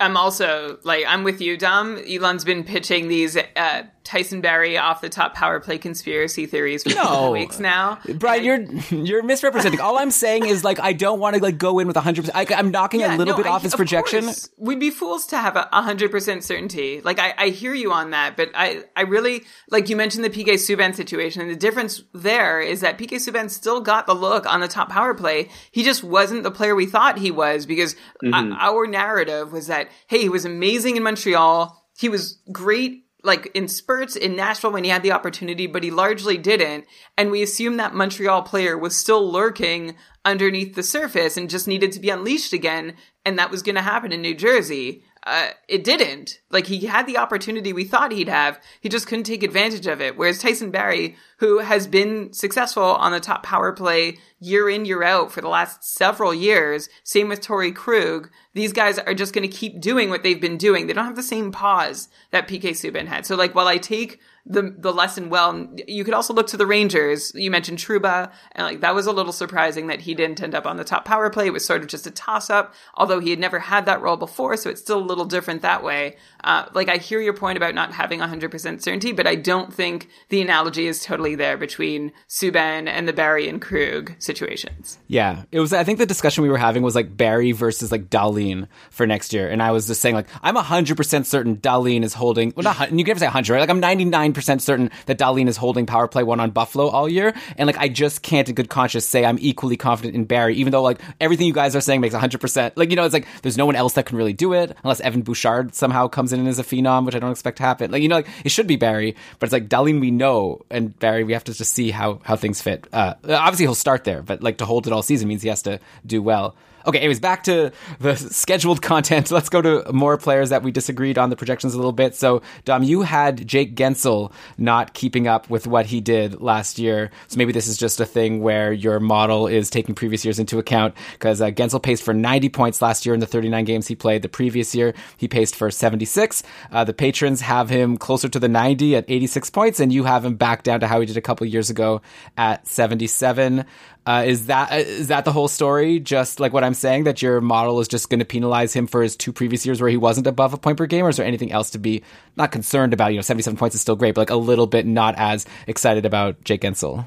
I'm also like I'm with you, Dom. Elon's been pitching these uh, Tyson Barrie off the top power play conspiracy theories for no. weeks now. Brian, you're you're misrepresenting. All I'm saying is like I don't want to like go in with 100. percent I'm knocking yeah, a little no, bit I, off his projection. Course. We'd be fools to have a 100 percent certainty. Like I, I hear you on that, but I I really like you mentioned the PK Subban situation, and the difference there is that PK Subban still got the look on the top power play. He just wasn't the player we thought he was because mm-hmm. our narrative was that hey, he was amazing in Montreal. He was great like in spurts in Nashville when he had the opportunity, but he largely didn't. And we assume that Montreal player was still lurking underneath the surface and just needed to be unleashed again. And that was going to happen in New Jersey. Uh, it didn't. Like he had the opportunity we thought he'd have. He just couldn't take advantage of it. Whereas Tyson Barrie, who has been successful on the top power play year in, year out for the last several years, same with Torey Krug, these guys are just going to keep doing what they've been doing. They don't have the same pause that PK Subban had. So like while I take the the lesson well. You could also look to the Rangers. You mentioned Trouba, and like that was a little surprising that he didn't end up on the top power play. It was sort of just a toss up, although he had never had that role before, so it's still a little different that way. Uh, like I hear your point about not having 100% certainty, but I don't think the analogy is totally there between Subban and the Barrie and Krug situations. Yeah, it was. I think the discussion we were having was like Barrie versus like Dahlin for next year, and I was just saying like I'm 100% certain Dahlin is holding. Well, not you can never say 100, right? Like I'm 99 percent certain that Dahlin is holding power play one on Buffalo all year. And like, I just can't in good conscience say I'm equally confident in Barrie, even though like everything you guys are saying makes 100%. Like, you know, it's like there's no one else that can really do it unless Evan Bouchard somehow comes in as a phenom, which I don't expect to happen. Like, you know, like it should be Barrie, but it's like Dahlin we know and Barrie we have to just see how how things fit. Uh, obviously, he'll start there, but like to hold it all season means he has to do well. Okay, anyways, back to the scheduled content. [LAUGHS] Let's go to more players that we disagreed on the projections a little bit. So, Dom, you had Jake Guentzel not keeping up with what he did last year. So maybe this is just a thing where your model is taking previous years into account because uh, Guentzel paced for 90 points last year in the 39 games he played. The previous year, he paced for 76. Uh, the patrons have him closer to the 90 at 86 points, and you have him back down to how he did a couple years ago at 77. Uh, is that is that the whole story? Just like what I'm saying, that your model is just going to penalize him for his two previous years where he wasn't above a point per game, or is there anything else to be not concerned about? You know, 77 points is still great, but like a little bit not as excited about Jake Guentzel.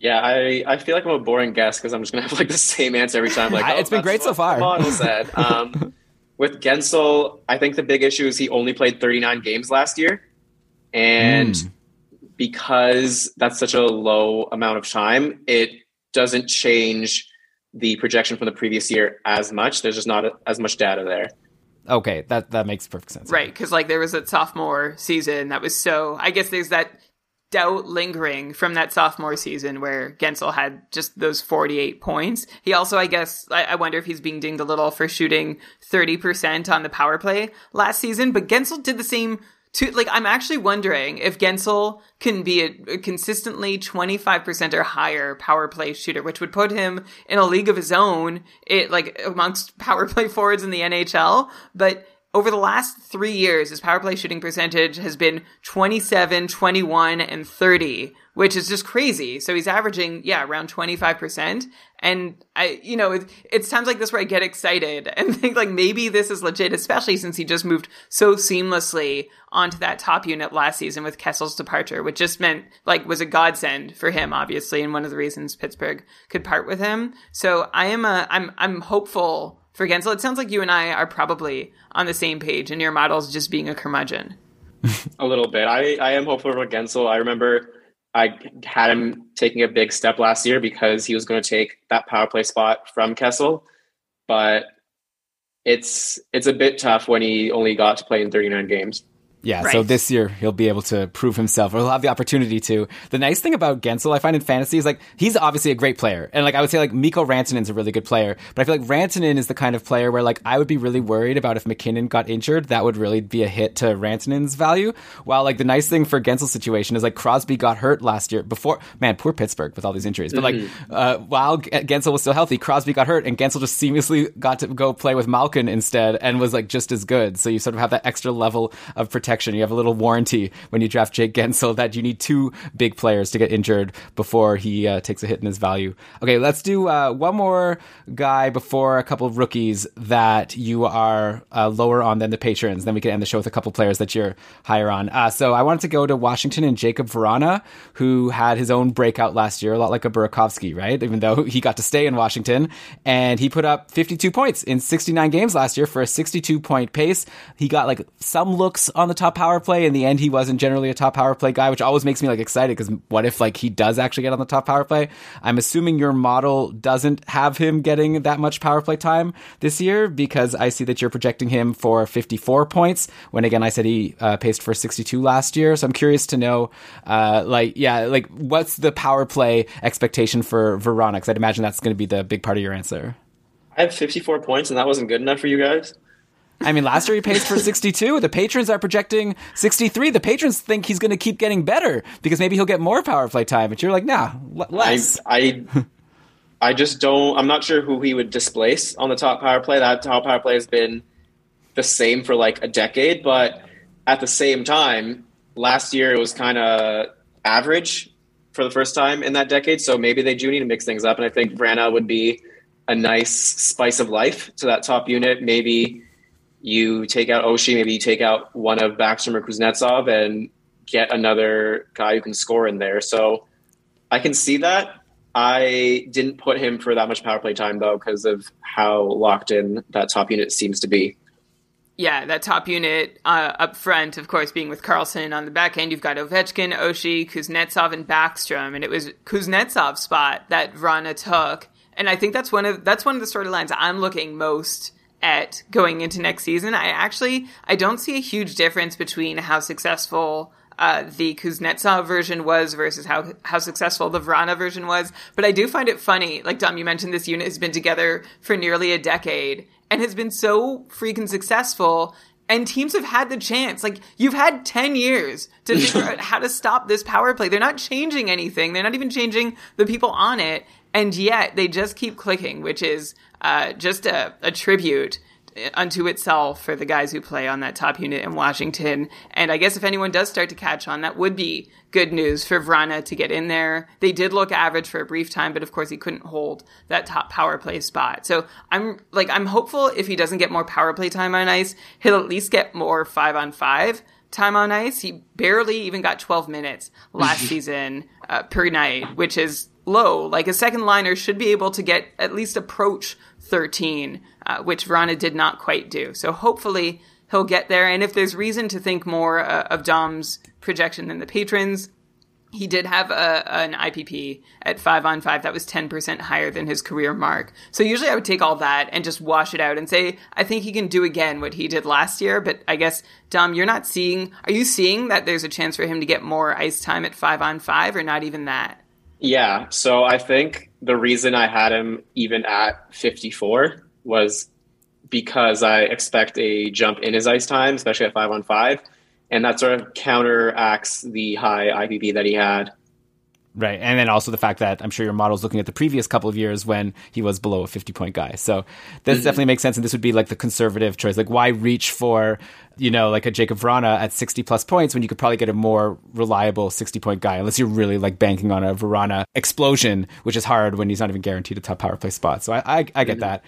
Yeah, I, I feel like I'm a boring guest because I'm just gonna have like the same answer every time. Like, [LAUGHS] I- it's oh, been great so far. Model said. [LAUGHS] Um, with Guentzel, I think the big issue is he only played 39 games last year, and Hmm. because that's such a low amount of time, it doesn't change the projection from the previous year as much. There's just not a, as much data there. Okay, that that makes perfect sense. Right, because like there was that sophomore season that was so. I guess there's that doubt lingering from that sophomore season where Guentzel had just those 48 points. He also, I guess, I, I wonder if he's being dinged a little for shooting 30% on the power play last season, but Guentzel did the same. To, like, I'm actually wondering if Guentzel can be a, a consistently 25% or higher power play shooter, which would put him in a league of his own, it like amongst power play forwards in the NHL. But over the last three years, his power play shooting percentage has been 27, 21, and 30, which is just crazy. So he's averaging, yeah, around 25%. And I, you know, it, it's times like this where I get excited [LAUGHS] and think like maybe this is legit, especially since he just moved so seamlessly onto that top unit last season with Kessel's departure, which just meant like was a godsend for him, obviously, and one of the reasons Pittsburgh could part with him. So I am a, I'm, I'm hopeful for Guentzel. It sounds like you and I are probably on the same page, and your model's just being a curmudgeon. A little bit. I, I am hopeful for Guentzel. I remember I had him taking a big step last year because he was going to take that power play spot from Kessel, but it's it's a bit tough when he only got to play in 39 games. Yeah, so this year he'll be able to prove himself, or he'll have the opportunity to. The nice thing about Guentzel, I find in fantasy, is like he's obviously a great player, and like I would say, like Mikko Rantanen's a really good player, but I feel like Rantanen is the kind of player where like I would be really worried about if MacKinnon got injured, that would really be a hit to Rantanen's value. While like the nice thing for Guentzel's situation is like Crosby got hurt last year before. Man, poor Pittsburgh with all these injuries, but like uh, while Guentzel was still healthy, Crosby got hurt, and Guentzel just seamlessly got to go play with Malkin instead, and was like just as good. So you sort of have that extra level of protection. You have a little warranty when you draft Jake Guentzel [LAUGHS] that you need two big players to get injured before he uh, takes a hit in his value. Okay, let's do uh, one more guy before a couple of rookies that you are uh, lower on than the patrons. Then we can end the show with a couple players that you're higher on. Uh, so I wanted to go to Washington and Jakub Vrana, who had his own breakout last year, a lot like a Burakovsky, right? Even though [LAUGHS] he got to stay in Washington, and he put up 52 points in 69 games last year for a 62 point pace. He got like some looks on the top power play. In the end, he wasn't generally a top power play guy, which always makes me like excited because what if like he does actually get on the top power play? I'm assuming your model doesn't have him getting that much power play time this year because I see that you're projecting him for 54 points. When again, I said he uh, paced for 62 last year. So I'm curious to know, uh, like, yeah, like what's the power play expectation for Vrana? Because I'd imagine that's going to be the big part of your answer. I have 54 points, and that wasn't good enough for you guys. I mean, last year he paced for 62. The patrons are projecting 63. The patrons think he's going to keep getting better because maybe he'll get more power play time. But you're like, nah, l- I, less. I, I just don't. I'm not sure who he would displace on the top power play. That top power play has been the same for like a decade, but at the same time, last year it was kind of average for the first time in that decade. So maybe they do need to mix things up, and I think Vrana would be a nice spice of life to that top unit. Maybe you take out Oshie, maybe you take out one of Backstrom or Kuznetsov, and get another guy who can score in there. So I can see that. I didn't put him for that much power play time though because of how locked in that top unit seems to be. Yeah, that top unit uh, up front, of course, being with Carlson on the back end, you've got Ovechkin, Oshie, Kuznetsov, and Backstrom, and it was Kuznetsov's spot that Vrana took, and I think that's one of that's one of the storylines I'm looking most at going into next season. I actually I don't see a huge difference between how successful uh, the Kuznetsov version was versus how how successful the Vrana version was. But I do find it funny. Like Dom, you mentioned this unit has been together for nearly a decade and has been so freaking successful. And teams have had the chance. Like you've had ten years to figure [LAUGHS] out how to stop this power play. They're not changing anything. They're not even changing the people on it, and yet they just keep clicking, which is uh, just a, a tribute unto itself for the guys who play on that top unit in Washington. And I guess if anyone does start to catch on, that would be good news for Vrana to get in there. They did look average for a brief time, but of course he couldn't hold that top power play spot. So I'm like, I'm hopeful if he doesn't get more power play time on ice, he'll at least get more five on five time on ice. He barely even got 12 minutes last [LAUGHS] season uh, per night, which is low. Like a second liner should be able to get at least approach 13, uh, which Vrana did not quite do. So hopefully he'll get there. And if there's reason to think more uh, of Dom's projection than the patrons, he did have a, an IPP at five on five that was 10% higher than his career mark. So usually I would take all that and just wash it out and say, I think he can do again what he did last year. But I guess, Dom, you're not seeing, are you seeing that there's a chance for him to get more ice time at five on five or not even that? Yeah. So I think the reason I had him even at 54 was because I expect a jump in his ice time, especially at five on five. And that sort of counteracts the high IPP that he had. Right. And then also the fact that I'm sure your model's looking at the previous couple of years when he was below a 50 point guy. So this mm-hmm. definitely makes sense. And this would be like the conservative choice. Like, why reach for, you know, like a Jakub Vrana at 60 plus points when you could probably get a more reliable 60 point guy, unless you're really like banking on a Vrana explosion, which is hard when he's not even guaranteed a top power play spot. So I, I, I get mm-hmm. that.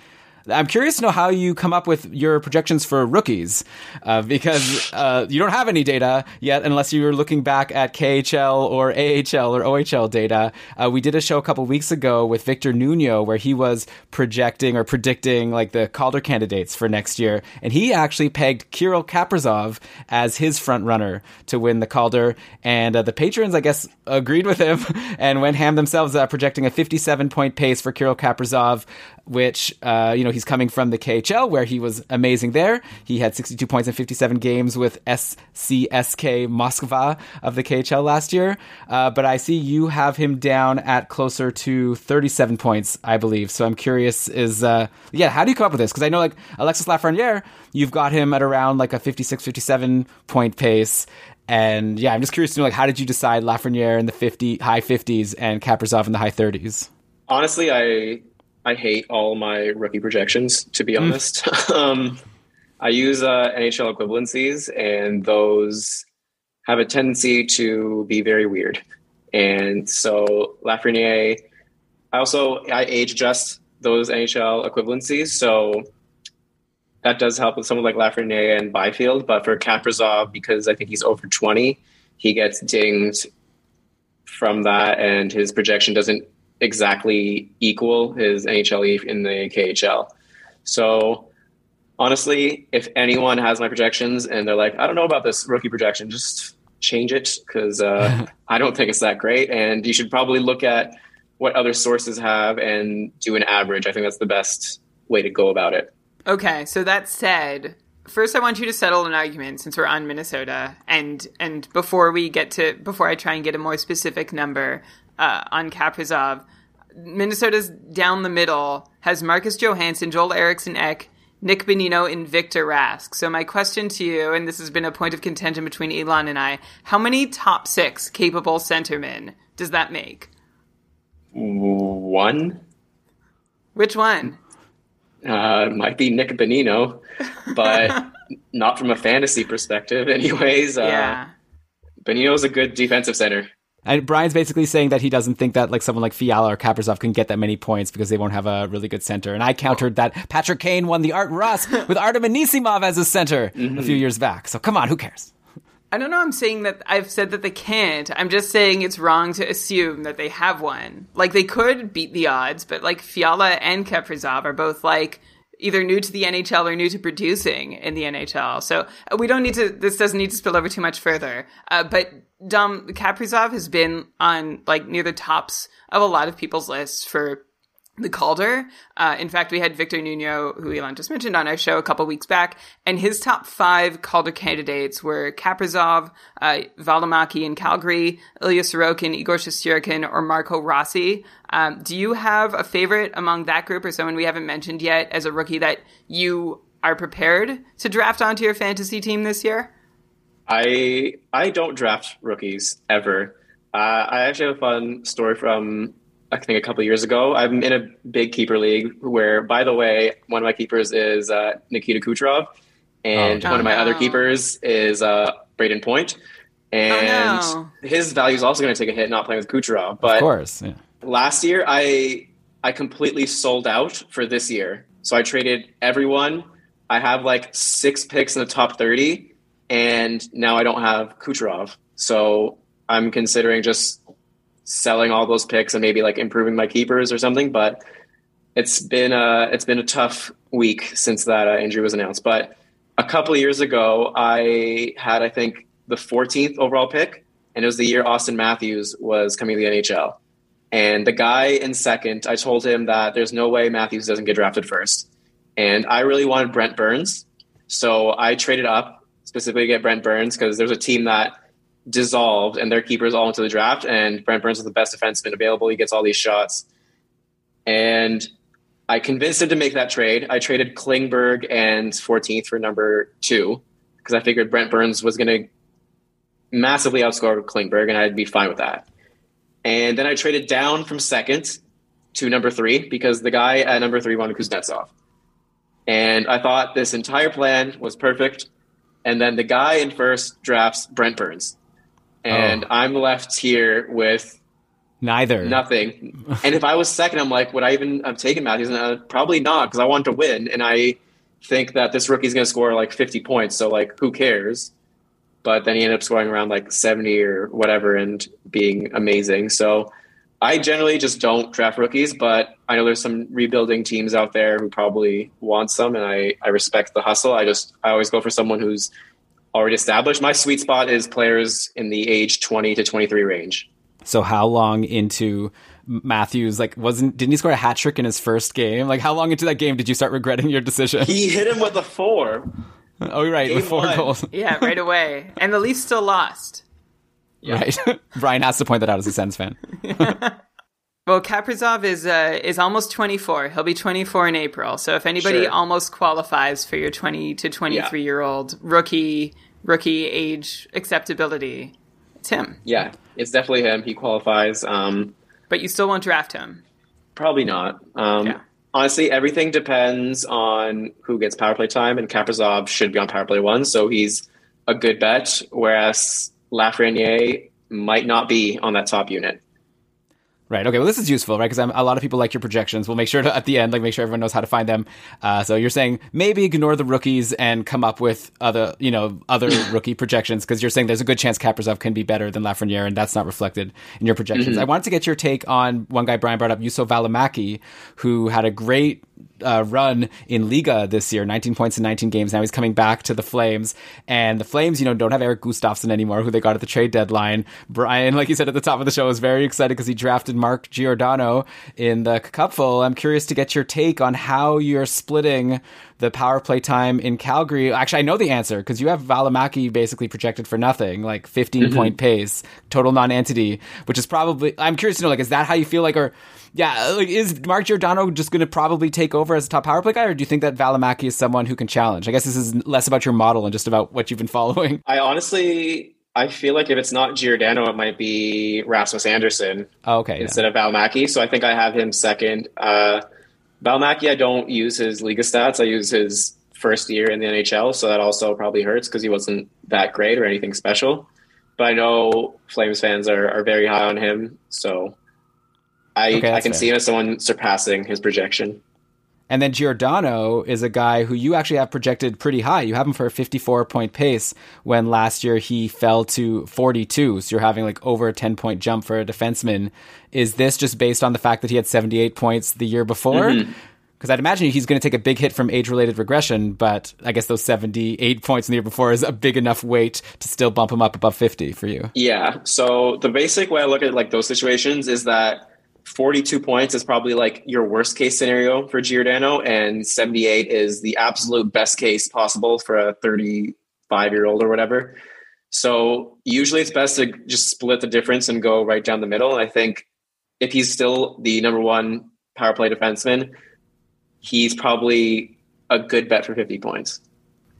I'm curious to know how you come up with your projections for rookies, uh, because uh, you don't have any data yet, unless you're looking back at KHL or AHL or OHL data. Uh, we did a show a couple weeks ago with Victor Nuno where he was projecting or predicting like the Calder candidates for next year, and he actually pegged Kirill Kaprizov as his front runner to win the Calder, and uh, the patrons, I guess, agreed with him [LAUGHS] and went ham themselves, uh, projecting a 57 point pace for Kirill Kaprizov which uh, you know he's coming from the KHL where he was amazing there. He had 62 points in 57 games with CSKA Moskva of the KHL last year. Uh, but I see you have him down at closer to 37 points, I believe. So I'm curious, is uh, yeah, how do you come up with this? Because I know like Alexis Lafreniere, you've got him at around like a 56, 57 point pace. And yeah, I'm just curious to know like how did you decide Lafreniere in the 50 high 50s and Kaprizov in the high 30s? Honestly, I I hate all my rookie projections, to be mm. honest. [LAUGHS] um, I use uh, NHL equivalencies, and those have a tendency to be very weird. And so Lafreniere, I also I age adjust those NHL equivalencies, so that does help with someone like Lafreniere and Byfield. But for Kaprizov, because I think he's over twenty, he gets dinged from that, and his projection doesn't exactly equal his NHL in the KHL. So honestly, if anyone has my projections and they're like, I don't know about this rookie projection, just change it because uh, [LAUGHS] I don't think it's that great. And you should probably look at what other sources have and do an average. I think that's the best way to go about it. Okay, so that said, first I want you to settle an argument since we're on Minnesota, and and before we get to before I try and get a more specific number, uh, on Kaprizov. Minnesota's down the middle has Marcus Johansson, Joel Eriksson Ek, Nick Bonino, and Victor Rask. So my question to you, and this has been a point of contention between Elon and I, how many top six capable centermen does that make? One. Which one? Uh, might be Nick Bonino, but [LAUGHS] not from a fantasy perspective, anyways. Uh, yeah. Bonino's a good defensive center. And Brian's basically saying that he doesn't think that like someone like Fiala or Kaprizov can get that many points because they won't have a really good center. And I countered that Patrick Kane won the Art Ross [LAUGHS] with Artem Anisimov as a center mm-hmm. a few years back. So come on, who cares? I don't know. I'm saying that I've said that they can't. I'm just saying it's wrong to assume that they have one. Like they could beat the odds, but like Fiala and Kaprizov are both like either new to the NHL or new to producing in the NHL. So uh, we don't need to, this doesn't need to spill over too much further. Uh, but Dom Kaprizov has been on like near the tops of a lot of people's lists for the Calder. Uh, in fact, we had Victor Nuno, who Elon just mentioned, on our show a couple weeks back, and his top five Calder candidates were Kaprizov, uh, Valimaki in Calgary, Ilya Sorokin, Igor Shesterkin, or Marco Rossi. Um, do you have a favorite among that group or someone we haven't mentioned yet as a rookie that you are prepared to draft onto your fantasy team this year? I I don't draft rookies ever. Uh, I actually have a fun story from I think a couple years ago. I'm in a big keeper league where, by the way, one of my keepers is uh, Nikita Kucherov, and Oh. one of my Oh, other keepers is uh, Brayden Point. And Oh, his value is also going to take a hit not playing with Kucherov. Of But course. Yeah. last year, I I completely sold out for this year. So I traded everyone. I have like six picks in the top thirty, and now I don't have Kucherov. So I'm considering just selling all those picks and maybe like improving my keepers or something. But it's been a it's been a tough week since that uh, injury was announced. But a couple years ago, I had I think the 14th overall pick, and it was the year Auston Matthews was coming to the NHL. And the guy in second, I told him that there's no way Matthews doesn't get drafted first. And I really wanted Brent Burns. So I traded up specifically to get Brent Burns because there's a team that dissolved and their keepers all into the draft. And Brent Burns is the best defenseman available. He gets all these shots. And I convinced him to make that trade. I traded Klingberg and 14th for number two because I figured Brent Burns was going to massively outscore Klingberg and I'd be fine with that. And then I traded down from second to number three because the guy at number three wanted Kuznetsov. And I thought this entire plan was perfect. And then the guy in first drafts Brent Burns. And Oh. I'm left here with Neither. nothing. and if I was second, I'm like, would I even have taken Matthews? And uh, probably not because I want to win. And I think that this rookie's going to score like 50 points. So, like, who cares? But then he ended up scoring around like 70 or whatever and being amazing. So, I generally just don't draft rookies, but I know there's some rebuilding teams out there who probably want some, and I, I respect the hustle. I just I always go for someone who's already established. My sweet spot is players in the age 20 to 23 range. So how long into Matthews like wasn't didn't he score a hat trick in his first game? Like how long into that game did you start regretting your decision? He hit him with a four. [LAUGHS] oh, you're right, with four one. goals. [LAUGHS] yeah, right away. And the Leafs still lost. Right. [LAUGHS] Brian has to point that out as a Sens fan. Well, Kaprizov is uh, is almost 24. He'll be 24 in April. So if anybody Sure. almost qualifies for your 20 to 23 year old rookie rookie age acceptability, it's him. Yeah, it's definitely him. He qualifies. Um, But you still won't draft him. probably not. Um, Yeah. Honestly, everything depends on who gets power play time, and Kaprizov should be on power play one, so he's a good bet. Whereas Lafreniere might not be on that top unit. Right. Okay. Well, this is useful, right? Because a lot of people like your projections. We'll make sure to, at the end, like, make sure everyone knows how to find them. Uh, so you're saying maybe ignore the rookies and come up with other, you know, other [COUGHS] rookie projections because you're saying there's a good chance Kaprizov can be better than Lafreniere, and that's not reflected in your projections. I wanted to get your take on one guy Brian brought up, Juuso Valimaki, who had a great uh, run in Liiga this year, 19 points in 19 games. Now he's coming back to the Flames, and the Flames, you know, don't have Erik Gustafsson anymore, who they got at the trade deadline. Brian, like you said at the top of the show, is very excited because he drafted Mark Giordano in the Cupful. I'm curious to get your take on how you're splitting the power play time in Calgary. Actually, I know the answer because you have Valimaki basically projected for nothing, like 15 point pace, total non-entity, which is probably. I'm curious to know, like, is that how you feel like, or yeah, like, is Mark Giordano just going to probably take over as a top power play guy, or do you think that Valimaki is someone who can challenge? I guess this is less about your model and just about what you've been [LAUGHS] following. I honestly, I feel like if it's not Giordano, it might be Rasmus Andersson Oh, okay, yeah. instead of Valimaki. So I think I have him second. Uh, Valimaki, I don't use his Liiga stats. I use his first year in the NHL, so that also probably hurts because he wasn't that great or anything special. But I know Flames fans are, are very high on him, so I Okay, I can fair. see him as someone surpassing his projection. And then Giordano is a guy who you actually have projected pretty high. You have him for a 54 point pace when last year he fell to 42. So you're having like over a 10 point jump for a defenseman. Is this just based on the fact that he had 78 points the year before? Mm-hmm. Because I'd imagine he's going to take a big hit from age related regression, but I guess those 78 points in the year before is a big enough weight to still bump him up above 50 for you. Yeah. So the basic way I look at like those situations is that 42 points is probably like your worst case scenario for Giordano, and 78 is the absolute best case possible for a 35 year old or whatever. So usually it's best to just split the difference and go right down the middle. I think if he's still the number one power play defenseman, he's probably a good bet for 50 points.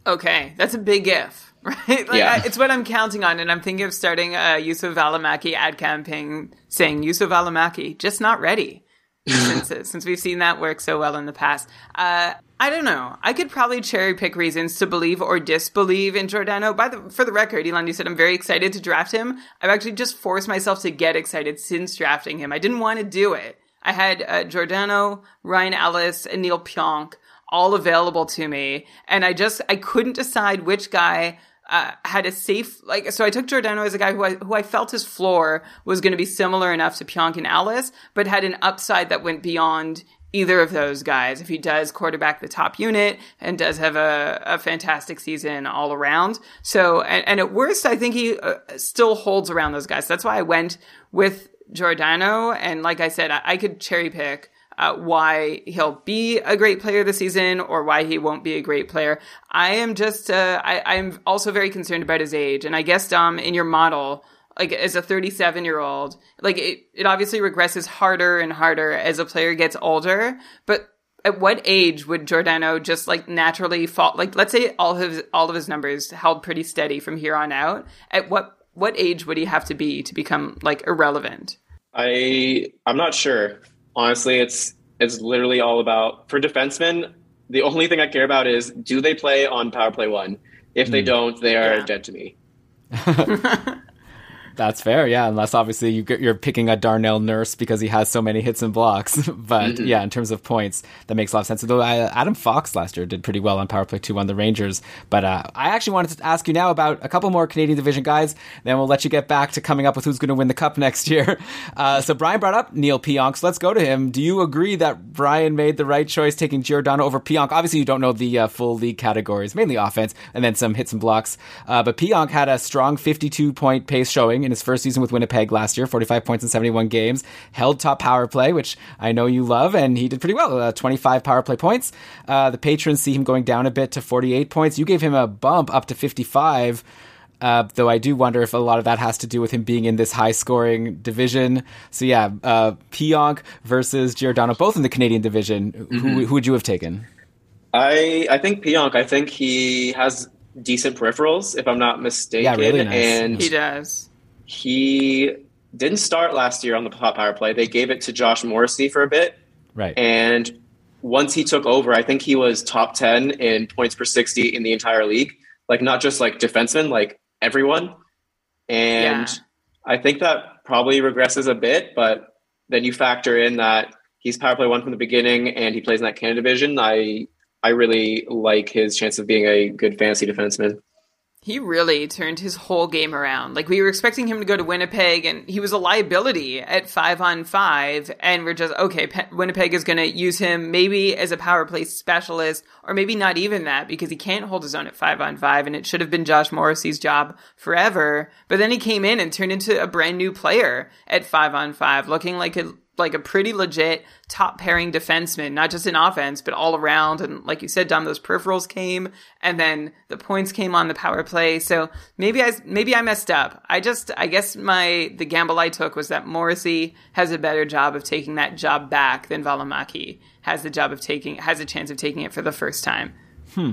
Okay, that's a big if. [LAUGHS] Right? Like, Yeah. I- it's what I'm counting on, and I'm thinking of starting a Juuso Valimaki ad campaign saying Juuso Valimaki just not ready. [LAUGHS] since since we've seen that work so well in the past, uh, I don't know. I could probably cherry pick reasons to believe or disbelieve in Giordano. By the for the record, Alon, you said I'm very excited to draft him. I've actually just forced myself to get excited since drafting him. I didn't want to do it. I had uh, Giordano, Ryan Ellis, and Neil Pionk all available to me, and I just I couldn't decide which guy uh, had a safe like. So I took Giordano as a guy who I who I felt his floor was going to be similar enough to Pionk and Ellis, but had an upside that went beyond either of those guys. If he does quarterback the top unit and does have a, a fantastic season all around. So, and, and at worst, I think he uh, still holds around those guys. That's why I went with Giordano. And like I said, I, I could cherry pick uh, why he'll be a great player this season or why he won't be a great player. I am just, uh, I, I'm also very concerned about his age. And I guess, Dom, in your model, like as a 37 year old, like it, it obviously regresses harder and harder as a player gets older. But at what age would Giordano just like naturally fall? Like, let's say all of his, all of his numbers held pretty steady from here on out. At what, what age would he have to be to become like irrelevant? I I'm not sure. Honestly, it's it's literally all about for defensemen. The only thing I care about is do they play on power play one? If they hmm. don't, they are Yeah. dead to me. [LAUGHS] [LAUGHS] That's fair, yeah. Unless obviously you, you're picking a Darnell Nurse because he has so many hits and blocks. [LAUGHS] but yeah, in terms of points, that makes a lot of sense. Though uh, Adam Fox last year did pretty well on Power Play Two on the Rangers. But uh, I actually wanted to ask you now about a couple more Canadian Division guys. Then we'll let you get back to coming up with who's going to win the Cup [LAUGHS] next year. Uh, so Brian brought up Neil Pionk. So let's go to him. Do you agree that Brian made the right choice taking Giordano over Pionk? Obviously, you don't know the uh, full league categories, mainly offense, and then some hits and blocks. Uh, but Pionk had a strong 52 point pace showing in his first season with Winnipeg last year, 45 points in 71 games, held top power play, which I know you love, and he did pretty well, uh, 25 power play points. Uh, the patrons see him going down a bit to 48 points. You gave him a bump up to 55. Uh, though I do wonder if a lot of that has to do with him being in this high scoring division. So yeah, uh, Pionk versus Giordano, both in the Canadian division. Who, who would you have taken? I I think Pionk. I think he has decent peripherals, if I'm not mistaken. Yeah, really nice. And He does. He didn't start last year on the top power play. They gave it to Josh Morrissey for a bit, Right. and once he took over, I think he was top ten in points per sixty in the entire league. Like not just like defensemen, like everyone. And Yeah. I think that probably regresses a bit, but then you factor in that he's power play one from the beginning and he plays in that Canada division. I I really like his chance of being a good fantasy defenseman. He really turned his whole game around. Like we were expecting him to go to Winnipeg, and he was a liability at five on five. And we're just okay. Pe- Winnipeg is going to use him maybe as a power play specialist, or maybe not even that because he can't hold his own at five on five. And it should have been Josh Morrissey's job forever. But then he came in and turned into a brand new player at five on five, looking like a like a pretty legit top pairing defenseman, not just in offense, but all around. And like you said, Dom, those peripherals came and then the points came on the power play. So maybe I, maybe I messed up. I just, I guess my, the gamble I took was that Morrissey has a better job of taking that job back than Valimaki has the job of taking, has a chance of taking it for the first time. Hmm.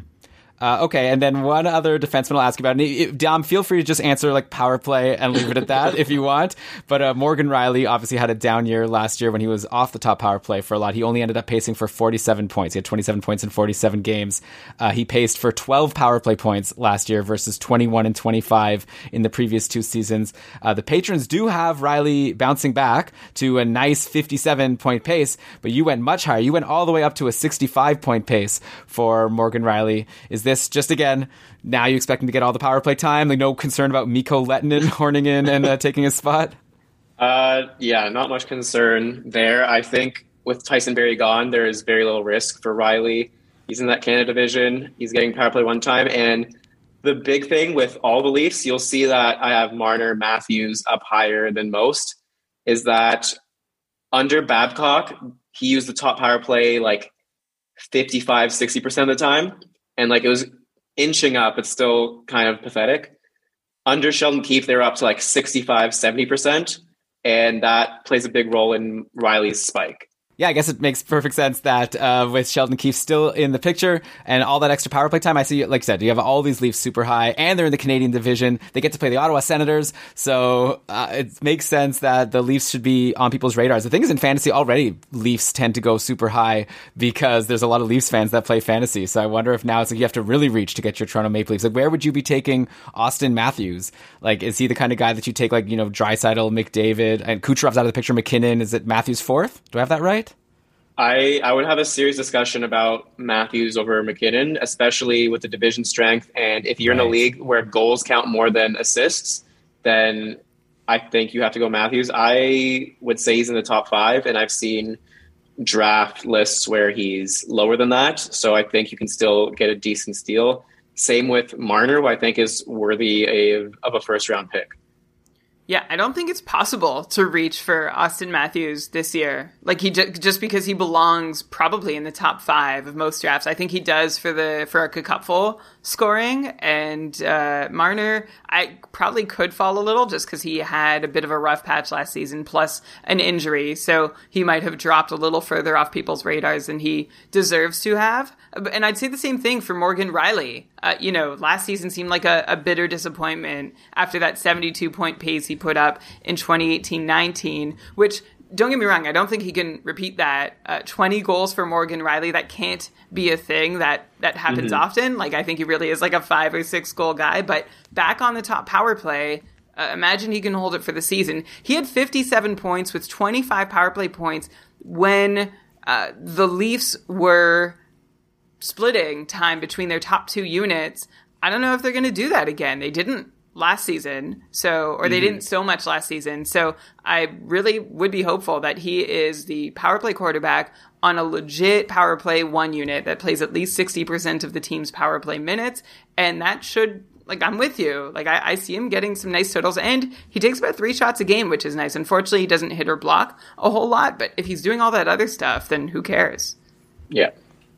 Uh, okay, and then one other defenseman I'll ask about. And if- Dom, feel free to just answer like power play and leave it at that if you want. But uh, Morgan Rielly obviously had a down year last year when he was off the top power play for a lot. He only ended up pacing for 47 points. He had 27 points in 47 games. Uh, he paced for 12 power play points last year versus 21 and 25 in the previous two seasons. Uh, the patrons do have Rielly bouncing back to a nice 57 point pace, but you went much higher. You went all the way up to a 65 point pace for Morgan Rielly. Is just again now you expect him to get all the power play time? Like no concern about Mikko Lehtonen [LAUGHS] horning in and uh, taking his spot? Uh, yeah, not much concern there. I think with Tyson Barrie gone, there is very little risk for Rielly. He's in that Canada division. He's getting power play one time. And the big thing with all the Leafs, you'll see that I have Marner Matthews up higher than most, is that under Babcock, he used the top power play like 55, 60% of the time. And like it was inching up, it's still kind of pathetic. Under Sheldon Keefe, they were up to like 65, 70%. And that plays a big role in Rielly's spike yeah, I guess it makes perfect sense that uh, with Sheldon Keefe still in the picture and all that extra power play time, I see, like I said, you have all these Leafs super high, and they're in the Canadian division. They get to play the Ottawa Senators, so uh, it makes sense that the Leafs should be on people's radars. The thing is, in fantasy already, Leafs tend to go super high because there's a lot of Leafs fans that play fantasy. So I wonder if now it's like you have to really reach to get your Toronto Maple Leafs. Like, where would you be taking Auston Matthews? Like, is he the kind of guy that you take, like you know, Draisaitl, McDavid, and Kucherov's out of the picture? MacKinnon is it Matthews fourth? Do I have that right? I, I would have a serious discussion about Matthews over MacKinnon, especially with the division strength. And if you're in a league where goals count more than assists, then I think you have to go Matthews. I would say he's in the top five, and I've seen draft lists where he's lower than that. So I think you can still get a decent steal. Same with Marner, who I think is worthy of, of a first round pick. Yeah, I don't think it's possible to reach for Auston Matthews this year. Like he ju- just because he belongs probably in the top five of most drafts. I think he does for the for a cupful scoring. And uh, Marner, I probably could fall a little just because he had a bit of a rough patch last season, plus an injury. So he might have dropped a little further off people's radars than he deserves to have. And I'd say the same thing for Morgan Rielly. Uh, you know, last season seemed like a, a bitter disappointment after that 72 point pace he put up in 2018 19, which don't get me wrong, I don't think he can repeat that. Uh, 20 goals for Morgan Rielly, that can't be a thing that, that happens mm-hmm. often. Like, I think he really is like a five or six goal guy, but back on the top power play, uh, imagine he can hold it for the season. He had 57 points with 25 power play points when uh, the Leafs were splitting time between their top two units. I don't know if they're going to do that again. They didn't last season, so or they mm-hmm. didn't so much last season. So I really would be hopeful that he is the power play quarterback on a legit power play one unit that plays at least 60% of the team's power play minutes and that should like I'm with you. Like I, I, see him getting some nice totals, and he takes about three shots a game, which is nice. Unfortunately, he doesn't hit or block a whole lot, but if he's doing all that other stuff, then who cares? Yeah,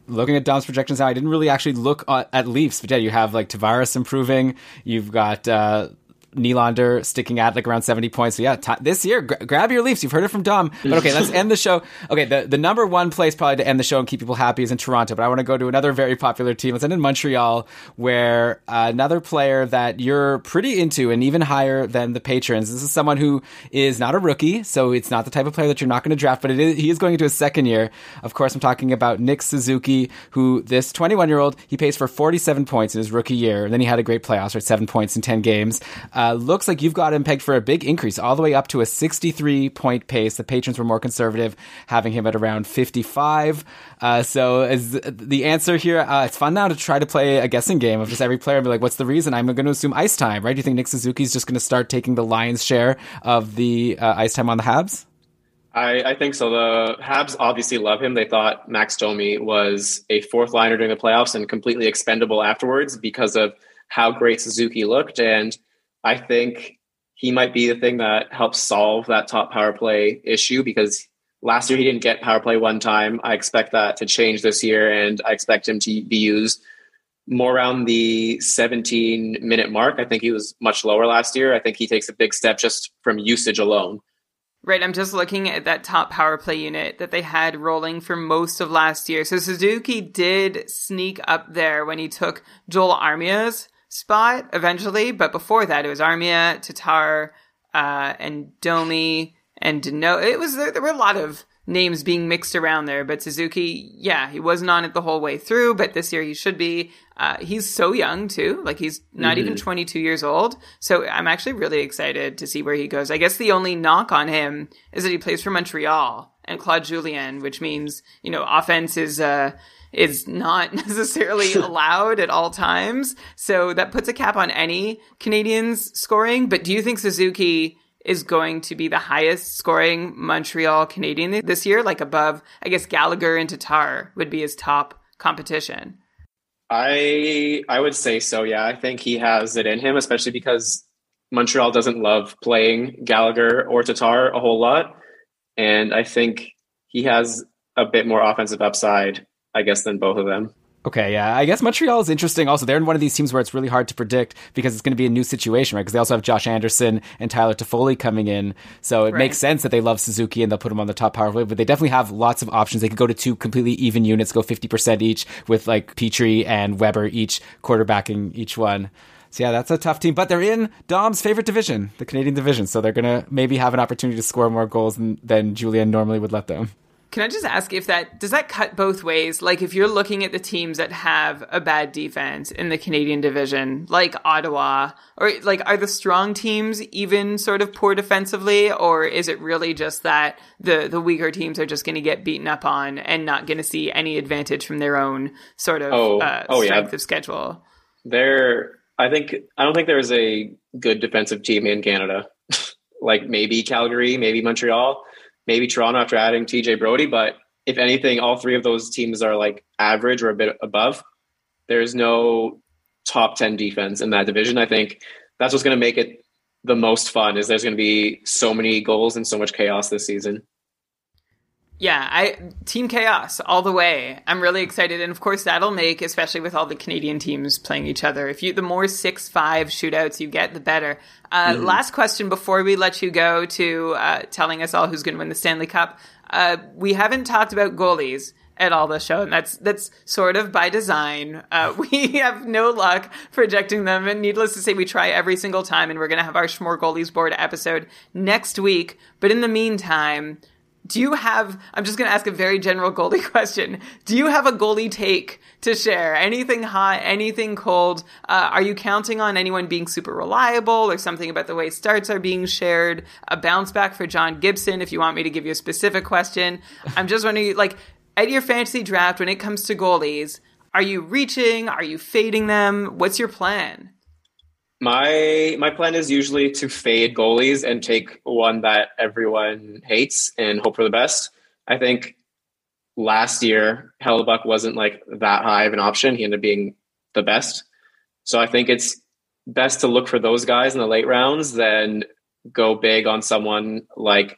looking at Dom's projections now, I didn't really actually look at, at Leafs, but yeah, you have like Tavares improving. You've got uh, Nylander sticking at like around 70 points. So yeah, t- this year, gra- grab your Leafs. You've heard it from Dom. But okay, let's end the show. Okay, the, the number one place probably to end the show and keep people happy is in Toronto. But I want to go to another very popular team. Let's end in Montreal, where uh, another player that you're pretty into and even higher than the patrons. This is someone who is not a rookie, so it's not the type of player that you're not going to draft, but he is going into his second year. Of course, I'm talking about Nick Suzuki, who this 21 year old, he pays for 47 points in his rookie year. And then he had a great playoffs, right? Seven points in 10 games. Uh, uh, looks like you've got him pegged for a big increase, all the way up to a 63 point pace. The patrons were more conservative, having him at around 55. Uh, so, is the answer here? Uh, it's fun now to try to play a guessing game of just every player and be like, what's the reason? I'm going to assume ice time, right? Do you think Nick Suzuki's just going to start taking the lion's share of the uh, ice time on the Habs? I, I, think so. The Habs obviously love him. They thought Max Domi was a fourth liner during the playoffs and completely expendable afterwards because of how great Suzuki looked. And I think he might be the thing that helps solve that top power play issue because last year he didn't get power play one time. I expect that to change this year, and I expect him to be used more around the 17 minute mark. I think he was much lower last year. I think he takes a big step just from usage alone. Right, I'm just looking at that top power play unit that they had rolling for most of last year. So Suzuki did sneak up there when he took Joel Armia's spot eventually, but before that, it was Armia, Tatar, uh, and Domi, and Danault. It was there, there were a lot of names being mixed around there, but Suzuki, yeah, he wasn't on it the whole way through, but this year he should be. Uh, he's so young too, like he's not mm-hmm. even 22 years old. So I'm actually really excited to see where he goes. I guess the only knock on him is that he plays for Montreal and Claude Julien, which means, you know, offense is, uh, is not [LAUGHS] necessarily allowed at all times. So that puts a cap on any Canadians scoring. But do you think Suzuki is going to be the highest scoring Montreal Canadian this year? Like above, I guess Gallagher and Tatar would be his top competition. I I would say so. Yeah, I think he has it in him, especially because Montreal doesn't love playing Gallagher or Tatar a whole lot. and I think he has a bit more offensive upside, I guess, than both of them. Okay, yeah. I guess Montreal is interesting also. They're in one of these teams where it's really hard to predict because it's going to be a new situation, right? Because they also have Josh Anderson and Tyler Toffoli coming in. So it Right. makes sense that they love Suzuki and they'll put him on the top power play, but they definitely have lots of options. They could go to two completely even units, go 50% each with like Petry and Weber each quarterbacking each one. So yeah, that's a tough team, but they're in Dom's favorite division, the Canadian division. So they're going to maybe have an opportunity to score more goals than, than Julien normally would let them. Can I just ask if that does that cut both ways? Like if you're looking at the teams that have a bad defense in the Canadian division, like Ottawa, or like are the strong teams even sort of poor defensively, or is it really just that the the weaker teams are just going to get beaten up on and not going to see any advantage from their own sort of Oh, uh, oh, yeah. strength of schedule? There, I think I don't think there's a good defensive team in Canada. [LAUGHS] like maybe Calgary, maybe Montreal, maybe Toronto after adding TJ Brodie. But if anything, all three of those teams are like average or a bit above. There's no top ten defense in that division. I think that's what's going to make it the most fun. Is there's going to be so many goals and so much chaos this season. Yeah, I Team Chaos all the way. I'm really excited, and of course that'll make, especially with all the Canadian teams playing each other. If you, the more six five shootouts you get, the better. Uh, Last question before we let you go to uh, telling us all who's going to win the Stanley Cup. Uh, we haven't talked about goalies at all this show, and that's that's sort of by design. Uh, [LAUGHS] we have no luck projecting them, and needless to say, we try every single time, and we're going to have our Schmore Goalies Board episode next week. But in the meantime, do you have i'm just going to ask a very general goalie [LAUGHS] question. Do you have a goalie take to share? Anything hot anything cold? Uh, are you counting on anyone being super reliable or something about the way starts are being shared? A bounce back for john gibson if you want me to give you a specific question. I'm just wondering like at your fantasy draft when it comes to goalies are you reaching? Are you fading them? What's your plan My my plan is usually to fade goalies and take one that everyone hates and hope for the best. I think last year Hellebuyck wasn't like that high of an option. He ended up being the best. So I think it's best to look for those guys in the late rounds than go big on someone like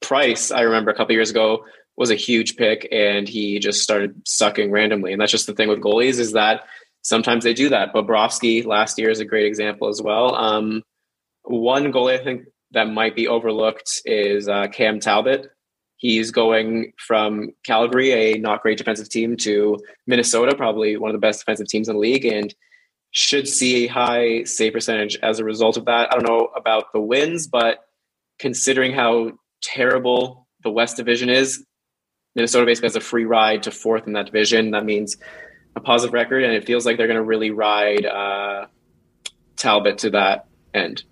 Price. I remember a couple years ago was a huge pick and he just started sucking randomly. And that's just the thing with goalies is that sometimes they do that. Bobrovsky last year is a great example as well. Um, one goalie I think that might be overlooked is uh, Cam Talbot. He's going from Calgary, a not great defensive team, to Minnesota, probably one of the best defensive teams in the league, and should see a high save percentage as a result of that. I don't know about the wins, but considering how terrible the West Division is, Minnesota basically has a free ride to fourth in that division. That means a positive record, and it feels like they're going to really ride uh, Talbot to that end.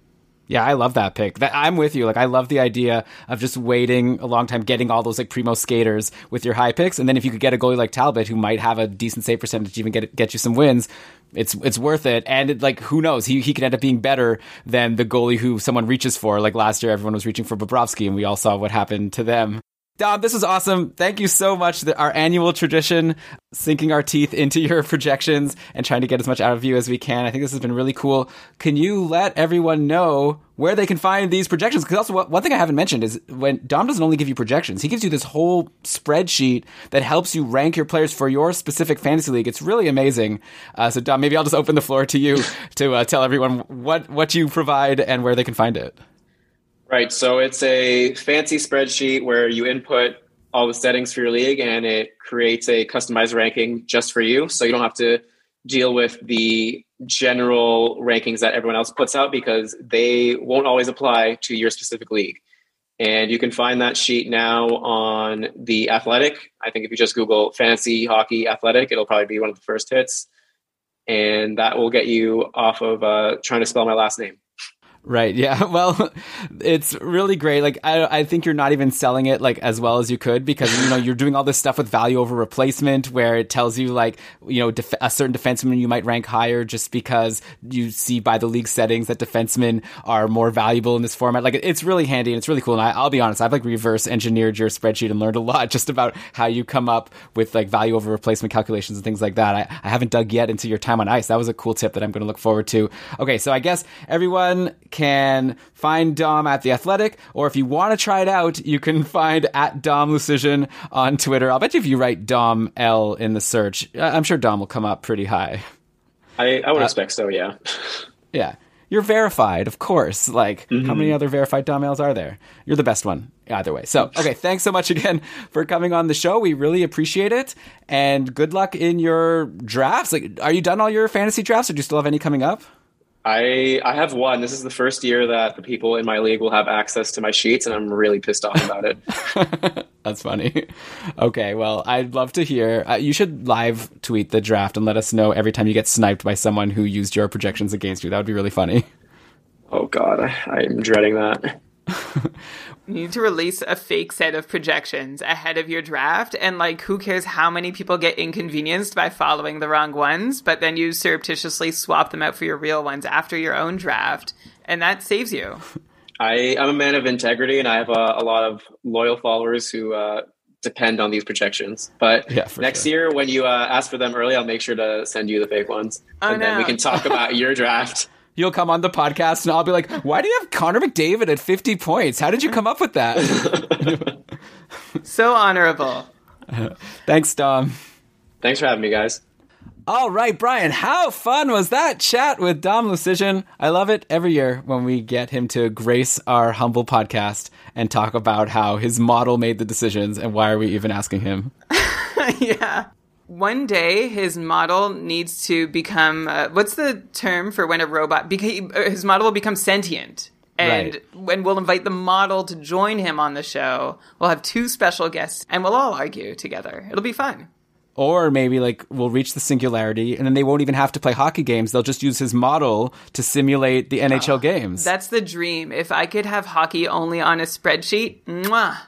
Yeah, I love that pick. That, I'm with you. Like, I love the idea of just waiting a long time, getting all those like primo skaters with your high picks, and then if you could get a goalie like Talbot, who might have a decent save percentage, even get get you some wins, it's it's worth it. And it, like, who knows? He he could end up being better than the goalie who someone reaches for. Like last year, everyone was reaching for Bobrovsky, and we all saw what happened to them. Dom, this is awesome. Thank you so much. Our annual tradition, sinking our teeth into [LAUGHS] your projections and trying to get as much out of you as we can. I think this has been really cool. Can you let everyone know where they can find these projections? Because also, one thing I haven't mentioned is when Dom doesn't only give you projections, he gives you this whole spreadsheet that helps you rank your players for your specific fantasy league. It's really amazing. Uh, so, Dom, maybe I'll just open the floor to you [LAUGHS] to uh, tell everyone what what you provide and where they can find it. Right. So it's a fancy spreadsheet where you input all the settings for your league and it creates a customized ranking just for you. So you don't have to deal with the general rankings that everyone else puts out because they won't always apply to your specific league. And you can find that sheet now on the Athletic. I think if you just Google fantasy hockey athletic, it'll probably be one of the first hits. And that will get you off of uh, trying to spell my last name. Right. Yeah. [LAUGHS] Well, it's really great. Like, I, I think you're not even selling it like as well as you could because, you know, you're doing all this stuff with value over replacement where it tells you like, you know, def- a certain defenseman you might rank higher just because you see by the league settings that defensemen are more valuable in this format. Like, it's really handy and it's really cool. And I, I'll be honest, I've like reverse engineered your spreadsheet and learned a lot [LAUGHS] just about how you come up with like value over replacement calculations and things like that. I, I haven't dug yet into your time on ice. That was a cool tip that I'm going to look forward to. Okay. So I guess everyone can find Dom at The Athletic, or if you want to try it out, you can find at Dom Luszczyszyn on Twitter. I'll bet you if you write Dom L in the search, I'm sure Dom will come up pretty high. I, Uh, I would expect so. Yeah. Yeah. You're verified, of course. Like, how many other verified Dom L's are there? You're the best one, either way. So, okay, thanks so much again for coming on the show. We really appreciate it. And good luck in your drafts. Like, are you done all your fantasy drafts, or do you still have any coming up? I I have one. This is the first year that the people in my league will have access to my sheets, and I'm really pissed off about it. [LAUGHS] That's funny. Okay, well, I'd love to hear. Uh, you should live tweet the draft and let us know every time you get sniped by someone who used your projections against you. That would be really funny. oh God, I, I'm dreading that. [LAUGHS] You need to release a fake set of projections ahead of your draft, and like, who cares how many people get inconvenienced by following the wrong ones, but then you surreptitiously swap them out for your real ones after your own draft, and that saves you. [LAUGHS] I I'm a man of integrity, and I have a, a lot of loyal followers who uh, depend on these projections. But Yeah, next sure. year, when you uh, ask for them early, I'll make sure to send you the fake ones, Oh, and then we can talk about [LAUGHS] your draft. You'll come on the podcast and I'll be like, why do you have Connor McDavid at 50 points? How did you come up with that? [LAUGHS] So honorable. Thanks, Dom. Thanks for having me, guys. All right, Brian, how fun was that chat with Dom Luszczyszyn? I love it every year when we get him to grace our humble podcast and talk about how his model made the decisions and why are we even asking him? [LAUGHS] yeah. One day, his model needs to become. Uh, what's the term for when a robot? Beca- uh, his model will become sentient. And Right. when we'll invite the model to join him on the show, we'll have two special guests and we'll all argue together. It'll be fun. Or maybe like we'll reach the singularity and then they won't even have to play hockey games. They'll just use his model to simulate the NHL games. That's the dream. If I could have hockey only on a spreadsheet, mwah.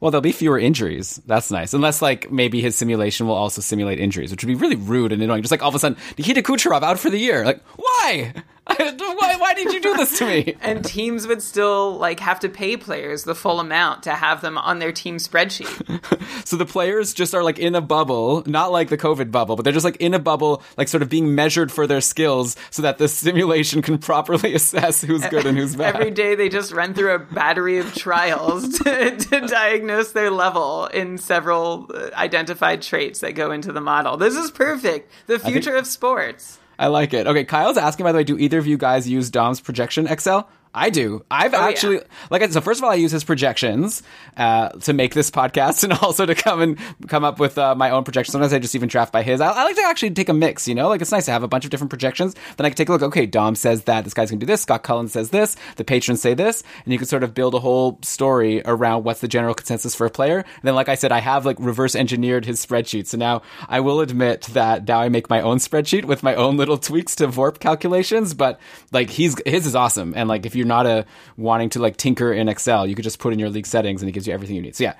Well, there'll be fewer injuries. That's nice. Unless, like, maybe his simulation will also simulate injuries, which would be really rude and annoying. Just like all of a sudden, Nikita Kucherov out for the year. Like, why? [LAUGHS] why? Why did you do this to me? And teams would still like have to pay players the full amount to have them on their team spreadsheet. [LAUGHS] So the players just are like in a bubble, not like the COVID bubble, but they're just like in a bubble, like sort of being measured for their skills so that the simulation can properly [LAUGHS] assess who's good and who's bad. Every day they just run through a battery of trials to, to diagnose their level in several uh, identified traits that go into the model. This is perfect. The future of sports. I like it. Okay, Kyle's asking by the way, do either of you guys use Dom's projection Excel? I do. I've yeah. actually like I so first of all I use his projections uh, to make this podcast [LAUGHS] and also to come and come up with uh, my own projections. Sometimes I just even draft by his. I, I like to actually take a mix, you know? Like it's nice to have a bunch of different projections. Then I can take a look, okay, Dom says that this guy's going to do this, Scott Cullen says this, the patrons say this, and you can sort of build a whole story around what's the general consensus for a player. And then like I said I have like reverse engineered his spreadsheet. So now I will admit that now I make my own spreadsheet with my own little tweaks to VORP calculations, but like he's his is awesome. And like if you're not a wanting to like tinker in Excel, you could just put in your league settings and it gives you everything you need. So yeah,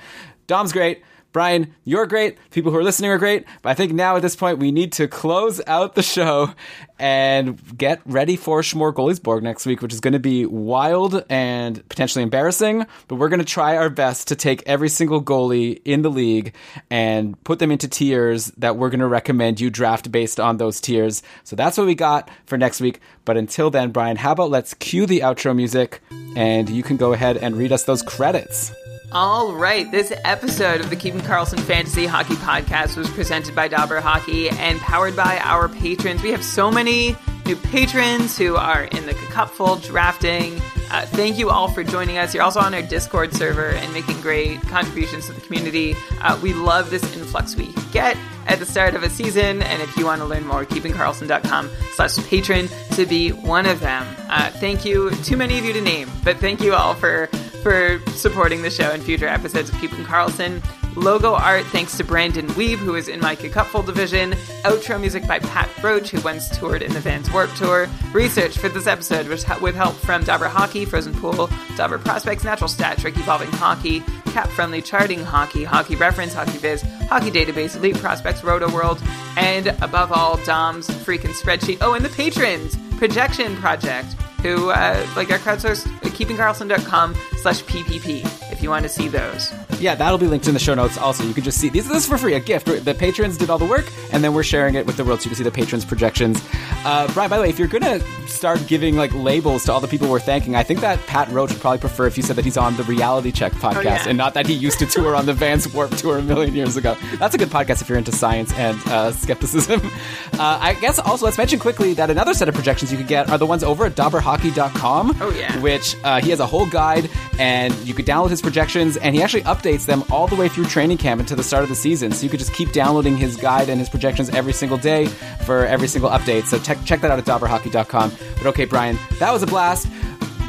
Dom's great. Brian, you're great. People who are listening are great. But I think now at this point we need to close out the show and get ready for Schmore Goaliesborg next week, which is going to be wild and potentially embarrassing. But we're going to try our best to take every single goalie in the league and put them into tiers that we're going to recommend you draft based on those tiers. So that's what we got for next week. But until then, Brian, how about let's cue the outro music and you can go ahead and read us those credits. All right, this episode of the Keeping Karlsson Fantasy Hockey Podcast was presented by Dobber Hockey and powered by our patrons. We have so many new patrons who are in the cupful drafting. Uh, thank you all for joining us. You're also on our Discord server and making great contributions to the community. Uh, we love this influx we get at the start of a season. And if you want to learn more, keepingkarlsson.com slash patron to be one of them. Uh, thank you. Too many of you to name, but thank you all for for supporting the show in future episodes of Keeping Karlsson. Logo art thanks to Brandon Weeb, who is in my Cupful division. Outro music by Pat Roach, who once toured in the Vans Warp Tour. Research for this episode was with help from Dobber Hockey, Frozen Pool, Dobber Prospects, Natural Stat Trick, Evolving Hockey, Cap Friendly Charting Hockey, Hockey Reference, Hockey Viz, Hockey Database, Elite Prospects, Roto World, and above all, Dom's freaking spreadsheet. Oh, and the patrons! Projection Project who, uh, like our crowdsourced, keepingkarlsson.com slash PPP if you want to see those. Yeah, that'll be linked in the show notes. Also, you can just see these. This is for free, a gift. The patrons did all the work, and then we're sharing it with the world, so you can see the patrons' projections. Uh, Brian, by the way, if you're gonna start giving like labels to all the people we're thanking, I think that Pat Roach would probably prefer if you said that he's on the Reality Check podcast yeah. and not that he used to tour on the Vans Warp Tour a million years ago. That's a good podcast if you're into science and uh, skepticism. [LAUGHS] Uh, I guess also let's mention quickly that another set of projections you could get are the ones over at dobberhockey.com. Oh, yeah. Which uh, he has a whole guide, and you could download his projections, and he actually updates them all the way through training camp until the start of the season. So you could just keep downloading his guide and his projections every single day for every single update. So check check that out at dobberhockey.com. But okay, Brian, that was a blast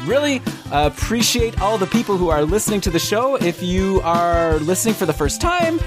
really appreciate all the people who are listening to the show. If you are listening for the first time,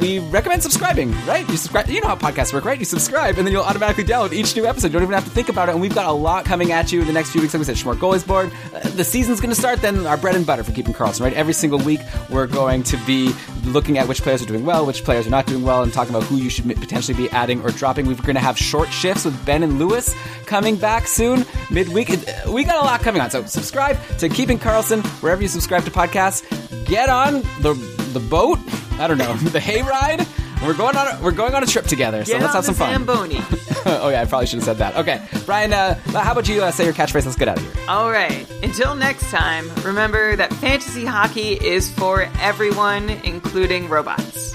we recommend subscribing, right? You subscribe. You know how podcasts work, right? You subscribe, and then you'll automatically download each new episode. You don't even have to think about it. And we've got a lot coming at you in the next few weeks. Like we said, Schmort Goalies Board. Uh, the season's going to start. Then our bread and butter for keeping Karlsson, right? Every single week, we're going to be looking at which players are doing well, which players are not doing well, and talking about who you should potentially be adding or dropping. We're going to have short shifts with Ben and Lewis coming back soon, midweek. Uh, We got a lot coming on. So subscribe to Keeping Karlsson wherever you subscribe to podcasts. Get on the the boat. I don't know [LAUGHS] the hayride. We're going on. A, we're going on a trip together. So Get let's have some fun. Zamboni. [LAUGHS] oh yeah, I probably should have said that. Okay, Brian. Uh, how about you uh, say your catchphrase? Let's get out of here. All right. Until next time, remember that fantasy hockey is for everyone, including robots.